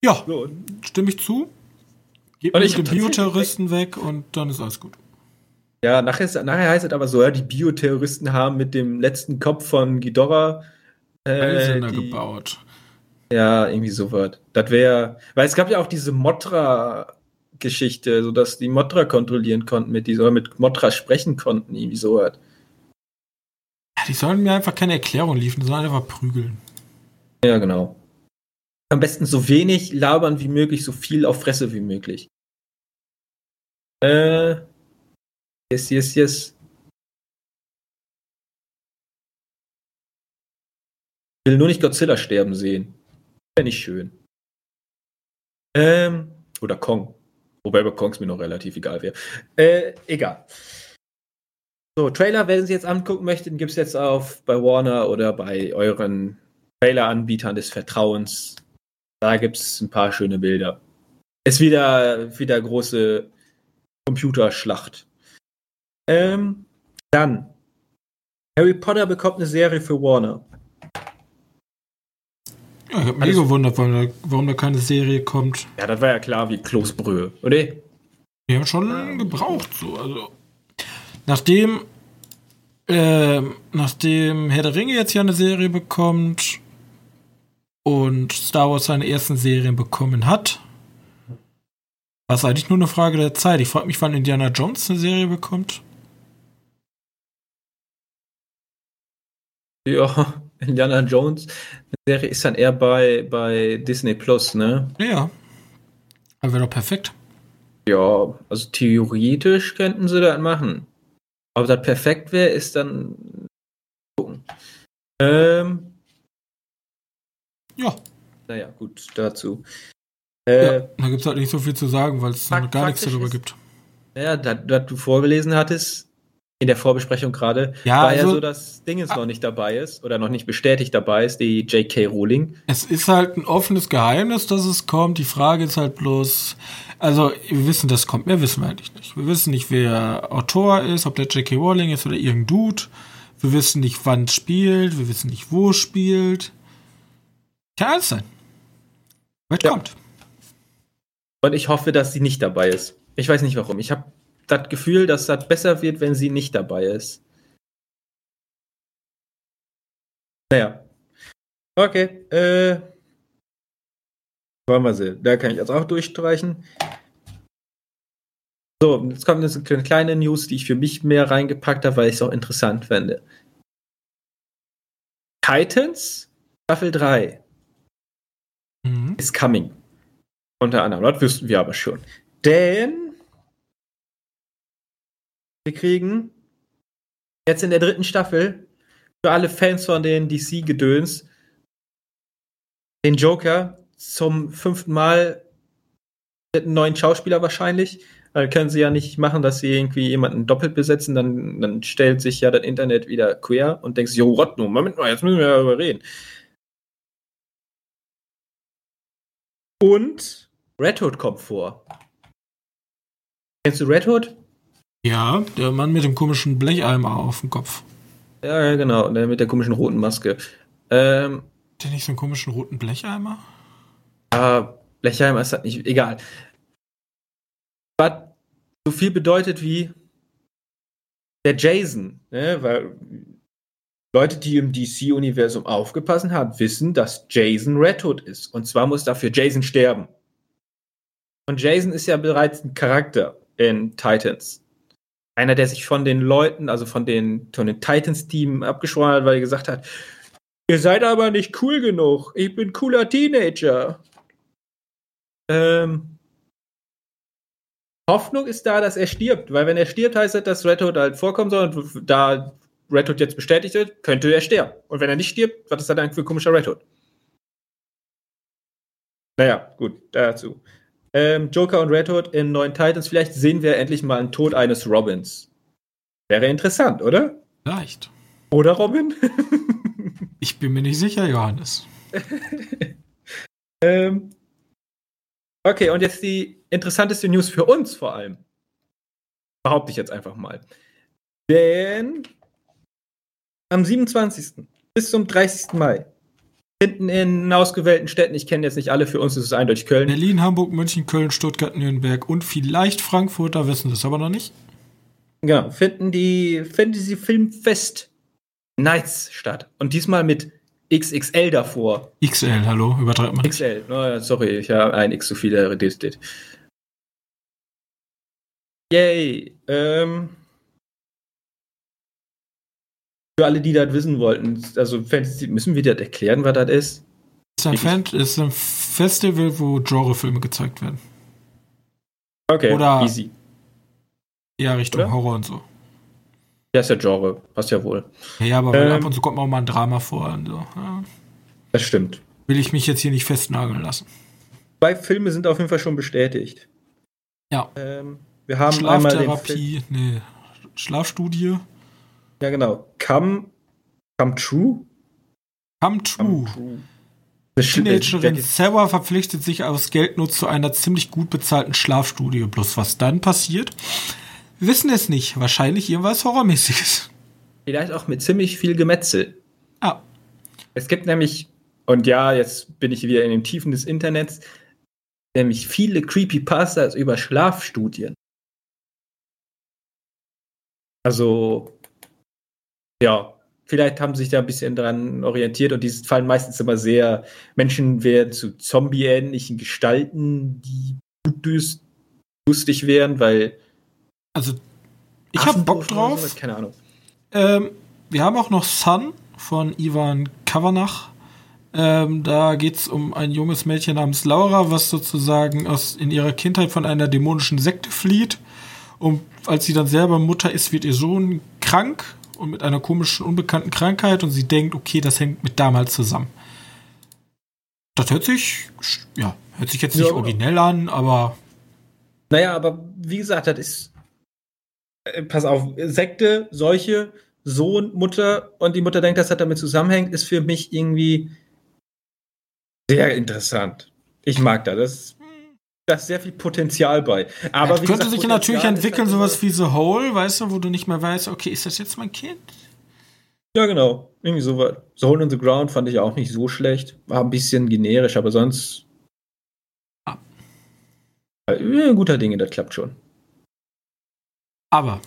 S1: Ja,
S2: So,
S1: stimme ich zu. Gib
S2: Und ich
S1: Bioterroristen weg und dann ist alles gut.
S2: Ja, nachher, ist, nachher heißt es aber so, ja, die Bioterroristen haben mit dem letzten Kopf von Ghidorah äh, die,
S1: gebaut.
S2: Ja, irgendwie so was. Das wäre, weil es gab ja auch diese Motra-Geschichte, so dass die Motra kontrollieren konnten mit dieser, mit Motra sprechen konnten, irgendwie so was.
S1: Ja, die sollen mir einfach keine Erklärung liefern, die sollen einfach prügeln.
S2: Ja, genau. Am besten so wenig labern wie möglich, so viel auf Fresse wie möglich. Äh. Yes, yes, yes. Ich will nur nicht Godzilla sterben sehen. Wäre nicht schön. Ähm. Oder Kong. Wobei bei Kongs mir noch relativ egal wäre. Äh, egal. So, Trailer, wenn Sie jetzt angucken möchten, gibt es jetzt auf bei Warner oder bei euren Trailer-Anbietern des Vertrauens. Da gibt es ein paar schöne Bilder. Ist wieder, wieder große Computerschlacht. Ähm, dann. Harry Potter bekommt eine Serie für Warner.
S1: Ja, ich habe mich gewundert, warum da, warum da keine Serie kommt.
S2: Ja, das war ja klar wie Kloßbrühe, oder?
S1: Die haben schon gebraucht, so. Also, nachdem, ähm, nachdem Herr der Ringe jetzt ja eine Serie bekommt und Star Wars seine ersten Serien bekommen hat, war es eigentlich nur eine Frage der Zeit. Ich frage mich, wann Indiana Jones eine Serie bekommt.
S2: Ja, Indiana Jones. Serie ist dann eher bei, bei Disney Plus, ne?
S1: Ja. Aber wäre doch perfekt.
S2: Ja, also theoretisch könnten sie das machen. Ob das perfekt wäre, ist dann gucken. Ähm,
S1: Ja.
S2: naja, gut, dazu. Äh,
S1: ja. Da gibt es halt nicht so viel zu sagen, weil es gar nichts darüber
S2: ist-
S1: gibt.
S2: Ja, das, das du vorgelesen hattest, in der Vorbesprechung gerade,
S1: Ja,
S2: war ja
S1: also-
S2: so, dass Dingens noch nicht dabei ist oder noch nicht bestätigt dabei ist, die J.K. Rowling.
S1: Es ist halt ein offenes Geheimnis, dass es kommt. Die Frage ist halt bloß, also wir wissen, das kommt. Mehr wissen wir eigentlich nicht. Wir wissen nicht, wer Autor ist, ob der J.K. Rowling ist oder irgendein Dude. Wir wissen nicht, wann es spielt. Wir wissen nicht, wo es spielt. Kann alles sein. Was
S2: Ja.
S1: kommt.
S2: Und ich hoffe, dass sie nicht dabei ist. Ich weiß nicht warum. Ich habe das Gefühl, dass das besser wird, wenn sie nicht dabei ist. Naja. Okay, äh. Wollen wir sehen. Da kann ich jetzt auch durchstreichen. So, jetzt kommt jetzt eine kleine News, die ich für mich mehr reingepackt habe, weil ich es auch interessant fände. Titans Staffel 3
S1: Mhm.
S2: is coming. Unter anderem, das wüssten wir aber schon. Denn wir kriegen jetzt in der dritten Staffel für alle Fans von den DC-Gedöns den Joker zum fünften Mal mit einem neuen Schauspieler wahrscheinlich. Weil können sie ja nicht machen, dass sie irgendwie jemanden doppelt besetzen, dann, dann stellt sich ja das Internet wieder quer und denkst, jo, Rottno, Moment mal, jetzt müssen wir darüber reden. Und Red Hood kommt vor. Kennst du Red Hood?
S1: Ja, der Mann mit dem komischen Blecheimer auf dem Kopf.
S2: Ja, ja, genau, der mit der komischen roten Maske. Ähm,
S1: Hat der nicht so einen komischen roten Blecheimer?
S2: aber Blechheim ist halt nicht egal. Was so viel bedeutet wie der Jason, ne? weil Leute, die im DC-Universum aufgepasst haben, wissen, dass Jason Red Hood ist. Und zwar muss dafür Jason sterben. Und Jason ist ja bereits ein Charakter in Titans. Einer, der sich von den Leuten, also von den, von den Titans-Team abgeschworen hat, weil er gesagt hat, ihr seid aber nicht cool genug. Ich bin cooler Teenager. Ähm, Hoffnung ist da, dass er stirbt, weil wenn er stirbt, heißt das, dass Red Hood halt vorkommen soll und da Red Hood jetzt bestätigt wird, könnte er sterben. Und wenn er nicht stirbt, was ist das dann für ein komischer Red Hood? Naja, gut, dazu. Ähm, Joker und Red Hood in neuen Titans, vielleicht sehen wir endlich mal einen Tod eines Robins. Wäre interessant, oder?
S1: Vielleicht.
S2: Oder Robin?
S1: Ich bin mir nicht sicher, Johannes.
S2: ähm, okay, und jetzt die interessanteste News für uns vor allem. Behaupte ich jetzt einfach mal. Denn am 27. bis zum 30. Mai finden in ausgewählten Städten, ich kenne jetzt nicht alle, für uns ist es eindeutig Köln,
S1: Berlin, Hamburg, München, Köln, Stuttgart, Nürnberg und vielleicht Frankfurt, da wissen sie es aber noch nicht.
S2: genau, finden die Fantasy Filmfest Nights statt. Und diesmal mit XXL davor.
S1: XL, hallo, übertreibt man.
S2: XL, oh, sorry, ich habe ein X zu viel reduziert. Yay. Ähm, für alle, die das wissen wollten, also Fantasy, müssen wir das erklären, was das ist?
S1: Es ist ein, Fan, ist ein Festival, wo Genrefilme gezeigt werden.
S2: Okay,
S1: Oder-
S2: easy.
S1: Ja, Richtung
S2: Oder?
S1: Horror und so.
S2: Ja, ist ja Genre, passt ja wohl.
S1: Ja, ja aber
S2: Ähm.
S1: ab und zu kommt auch mal ein Drama vor. Und so. ja.
S2: Das stimmt.
S1: Will ich mich jetzt hier nicht festnageln lassen.
S2: Zwei Filme sind auf jeden Fall schon bestätigt.
S1: Ja.
S2: Ähm, wir haben einmal den Film,
S1: Schlaftherapie, nee, Schlafstudie.
S2: Ja genau, Come, Come True.
S1: Come True.
S2: True.
S1: Teenagerin Sarah verpflichtet sich aus Geldnot zu einer ziemlich gut bezahlten Schlafstudie. Bloß was dann passiert, wir wissen es nicht. Wahrscheinlich irgendwas Horrormäßiges.
S2: Vielleicht auch mit ziemlich viel Gemetzel.
S1: Ah,
S2: Es gibt nämlich, und ja, jetzt bin ich wieder in den Tiefen des Internets, nämlich viele Creepypastas über Schlafstudien. Also, ja, vielleicht haben sie sich da ein bisschen dran orientiert und die fallen meistens immer sehr, Menschen werden zu zombie-ähnlichen Gestalten, die lustig wären, weil
S1: also ich hab Bock drauf.
S2: sowas, Keine Ahnung.
S1: Ähm, wir haben auch noch Sun von Ivan Kavanagh. Ähm, da geht's um ein junges Mädchen namens Laura, was sozusagen aus, in ihrer Kindheit von einer dämonischen Sekte flieht. Und als sie dann selber Mutter ist, wird ihr Sohn krank und mit einer komischen, unbekannten Krankheit und sie denkt, okay, das hängt mit damals zusammen. Das hört sich, ja, hört sich jetzt nicht
S2: Ja,
S1: originell an, aber
S2: Naja, aber wie gesagt, das ist. Äh, pass auf, Sekte, Seuche, Sohn, Mutter und die Mutter denkt, dass das damit zusammenhängt, ist für mich irgendwie sehr interessant. Ich mag da. Das, da ist sehr viel Potenzial bei. Aber
S1: Aber
S2: wie
S1: könnte
S2: gesagt,
S1: sich ja natürlich
S2: Potenzial ist
S1: entwickeln,
S2: halt
S1: sowas wie The Hole, weißt du, wo du nicht mehr weißt, okay, ist das jetzt mein Kind?
S2: Ja, genau. Irgendwie sowas. Soul on the Ground fand ich auch nicht so schlecht. War ein bisschen generisch, aber sonst.
S1: Ah.
S2: Äh, guter Dinge, das klappt schon.
S1: Aber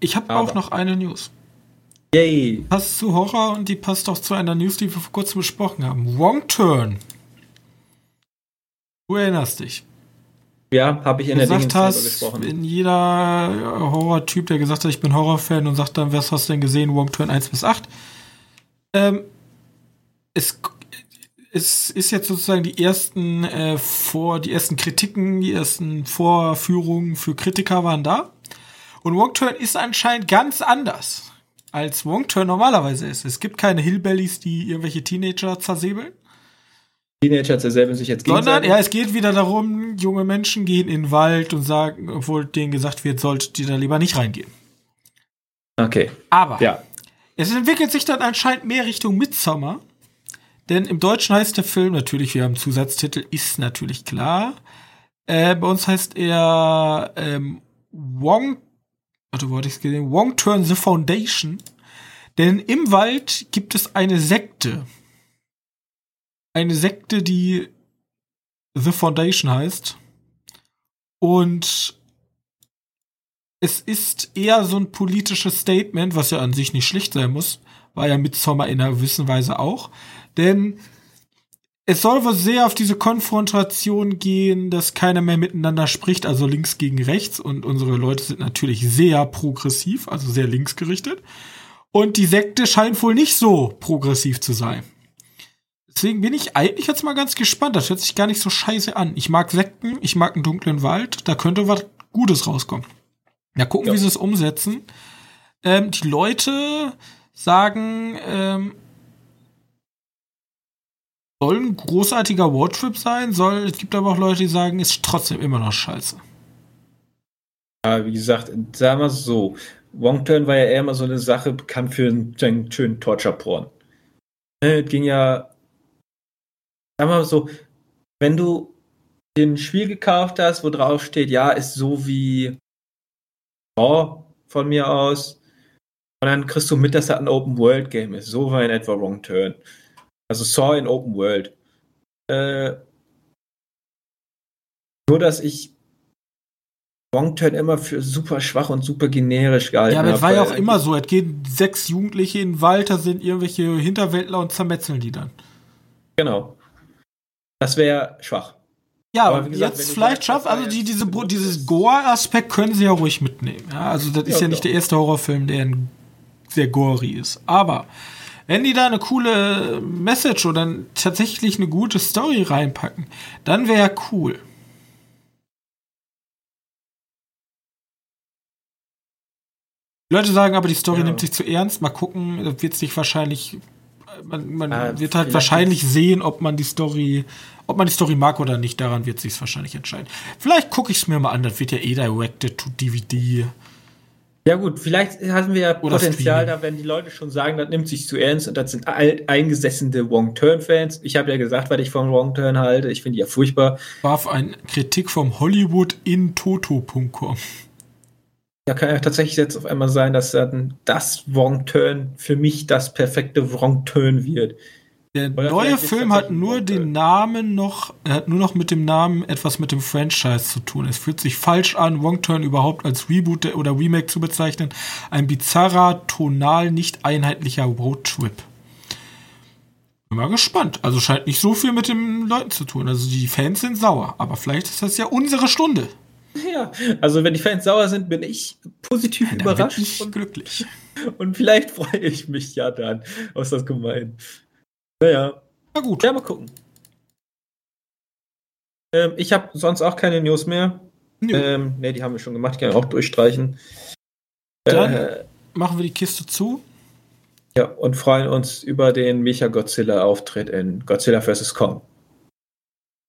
S1: ich habe auch noch eine News.
S2: Yay!
S1: Passt zu Horror und die passt auch zu einer News, die wir vor kurzem besprochen haben. Wrong Turn. Du erinnerst dich.
S2: Ja, habe ich in der
S1: gesagt hast,
S2: gesprochen.
S1: in jeder Horror-Typ, der gesagt hat, ich bin Horrorfan und sagt dann, was hast du denn gesehen? Wrong Turn 1 bis 8. Ähm, es, es ist jetzt sozusagen die ersten äh, vor, die ersten Kritiken, die ersten Vorführungen für Kritiker waren da. Und Wong Turn ist anscheinend ganz anders, als Wong Turn normalerweise ist. Es gibt keine Hillbillies, die irgendwelche Teenager zersäbeln.
S2: Teenager zersäbeln sich jetzt
S1: Sondern, ja, es geht wieder darum, junge Menschen gehen in den Wald und sagen, obwohl denen gesagt wird, solltet ihr da lieber nicht reingehen.
S2: Okay.
S1: Aber
S2: Ja.
S1: es entwickelt sich dann anscheinend mehr Richtung Midsommer. Denn im Deutschen heißt der Film, natürlich, wir haben einen Zusatztitel, ist natürlich klar. Äh, bei uns heißt er ähm, Wong, warte, wo hatte ich es gesehen? Wong Turn the Foundation. Denn im Wald gibt es eine Sekte. Eine Sekte, die The Foundation heißt. Und es ist eher so ein politisches Statement, was ja an sich nicht schlecht sein muss. War ja Midsommar in einer gewissen Weise auch. Denn es soll wohl sehr auf diese Konfrontation gehen, dass keiner mehr miteinander spricht, also links gegen rechts. Und unsere Leute sind natürlich sehr progressiv, also sehr linksgerichtet. Und die Sekte scheint wohl nicht so progressiv zu sein. Deswegen bin ich eigentlich jetzt mal ganz gespannt. Das hört sich gar nicht so scheiße an. Ich mag Sekten, ich mag einen dunklen Wald. Da könnte was Gutes rauskommen. Ja, gucken,
S2: Ja.
S1: wie sie es umsetzen. Ähm, die Leute sagen, ähm, soll ein großartiger Roadtrip sein, soll, es gibt aber auch Leute, die sagen, ist trotzdem immer noch scheiße.
S2: Ja, wie gesagt, sagen wir es so. Wong Turn war ja eher immer so eine Sache bekannt für einen, einen schönen Torture-Porn. Ne, Es ging ja, wir mal so, wenn du den Spiel gekauft hast, wo drauf steht, ja, ist so wie Saw von mir aus, und dann kriegst du mit, dass das ein Open-World-Game ist. So war in etwa Wrong Turn. Also Saw in Open World. Äh, nur, dass ich Wrong Turn immer für super schwach und super generisch gehalten
S1: Ja, aber es war ja auch immer so. Es gehen sechs Jugendliche in den Wald, da sind irgendwelche Hinterwäldler und zermetzeln die dann.
S2: Genau. Das wäre schwach.
S1: Ja,
S2: Aber gesagt,
S1: jetzt vielleicht schafft, also die, diese, dieses Gore-Aspekt können sie ja ruhig mitnehmen. Ja, also das ist
S2: Ja,
S1: ja nicht der erste Horrorfilm, der sehr gory ist. Aber wenn die da eine coole Message oder tatsächlich eine gute Story reinpacken, dann wäre ja cool. Leute sagen aber, die Story
S2: Ja.
S1: nimmt sich zu ernst. Mal gucken, wird sich wahrscheinlich, man, man
S2: Ah,
S1: wird halt wahrscheinlich sehen, ob man die Story, ob man die Story mag oder nicht. Daran wird sich wahrscheinlich entscheiden. Vielleicht gucke ich es mir mal an. Das wird ja eh directed to DVD.
S2: Ja gut, vielleicht haben wir ja
S1: Oder
S2: Potenzial, da wenn die Leute schon sagen, das nimmt sich zu ernst und das sind alt eingesessene Wrong Turn Fans. Ich habe ja gesagt, was ich von Wrong Turn halte. Ich finde die ja furchtbar.
S1: Warf ein Kritik vom Hollywood in Toto.com.
S2: Ja, kann ja tatsächlich jetzt auf einmal sein, dass dann das Wrong Turn für mich das perfekte Wrong Turn wird.
S1: Der
S2: Oder
S1: neue Film hat nur den. Namen noch, er hat nur noch mit dem Namen etwas mit dem Franchise zu tun. Es fühlt sich falsch an, Wrong Turn überhaupt als Reboot oder Remake zu bezeichnen. Ein bizarrer, tonal nicht einheitlicher Roadtrip. Bin mal gespannt. Also scheint nicht so viel mit den Leuten zu tun. Also die Fans sind sauer. Aber vielleicht ist das ja unsere Stunde.
S2: Ja, also wenn die Fans sauer sind, bin ich positiv
S1: bin
S2: überrascht
S1: ich
S2: und,
S1: glücklich.
S2: und vielleicht freue ich mich ja dann. Was das gemein? Naja,
S1: Na gut.
S2: ja, mal gucken. Ähm, ich habe sonst auch keine News mehr.
S1: Nö.
S2: Ähm, ne, die haben wir schon gemacht, die kann ich auch durchstreichen.
S1: Dann-
S2: Äh,
S1: Machen wir die Kiste zu.
S2: ja, und freuen uns über den Mecha-Godzilla-Auftritt in Godzilla vs. Kong.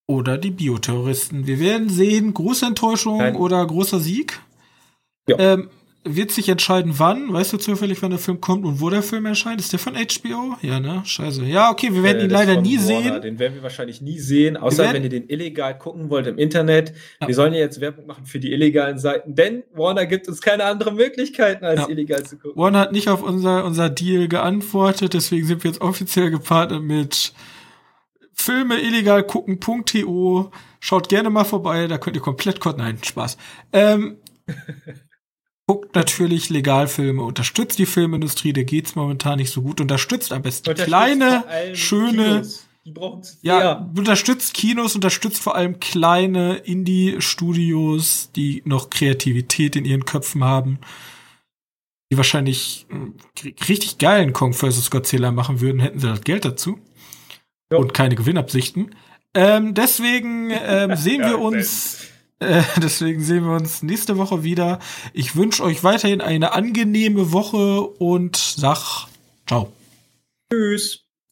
S1: Oder die Bioterroristen. Wir werden sehen, große Enttäuschung
S2: Nein.
S1: oder großer Sieg.
S2: Ja.
S1: Ähm, wird sich entscheiden, wann. Weißt du zufällig, wann der Film kommt und wo der Film erscheint? Ist der von HBO? Ja, ne? Scheiße. Ja, okay, wir werden
S2: Äh,
S1: ihn leider nie
S2: Warner,
S1: sehen.
S2: Den werden wir wahrscheinlich nie sehen, außer
S1: werden-
S2: wenn ihr den illegal gucken wollt im Internet.
S1: Ja.
S2: Wir sollen ja jetzt Werbung machen für die illegalen Seiten, denn Warner gibt uns keine anderen Möglichkeiten, als
S1: Ja.
S2: illegal zu gucken.
S1: Warner hat nicht auf unser, unser Deal geantwortet, deswegen sind wir jetzt offiziell gepartnert mit Filme illegal gucken.to. Schaut gerne mal vorbei, da könnt ihr komplett kotzen. Nein, Spaß. Ähm, guckt natürlich Legalfilme, unterstützt die Filmindustrie, der geht's momentan nicht so gut. Unterstützt am besten
S2: Unterstützt
S1: kleine, schöne,
S2: Kinos. Die brauchen es
S1: ja,
S2: ja.
S1: unterstützt Kinos, unterstützt vor allem kleine Indie-Studios, die noch Kreativität in ihren Köpfen haben. Die wahrscheinlich äh, richtig geilen Kong vs. Godzilla machen würden, hätten sie das Geld dazu. Jo. Und keine Gewinnabsichten. Ähm, deswegen ähm, sehen wir uns. Äh, deswegen sehen wir uns nächste Woche wieder. Ich wünsche euch weiterhin eine angenehme Woche und sag ciao.
S2: Tschüss.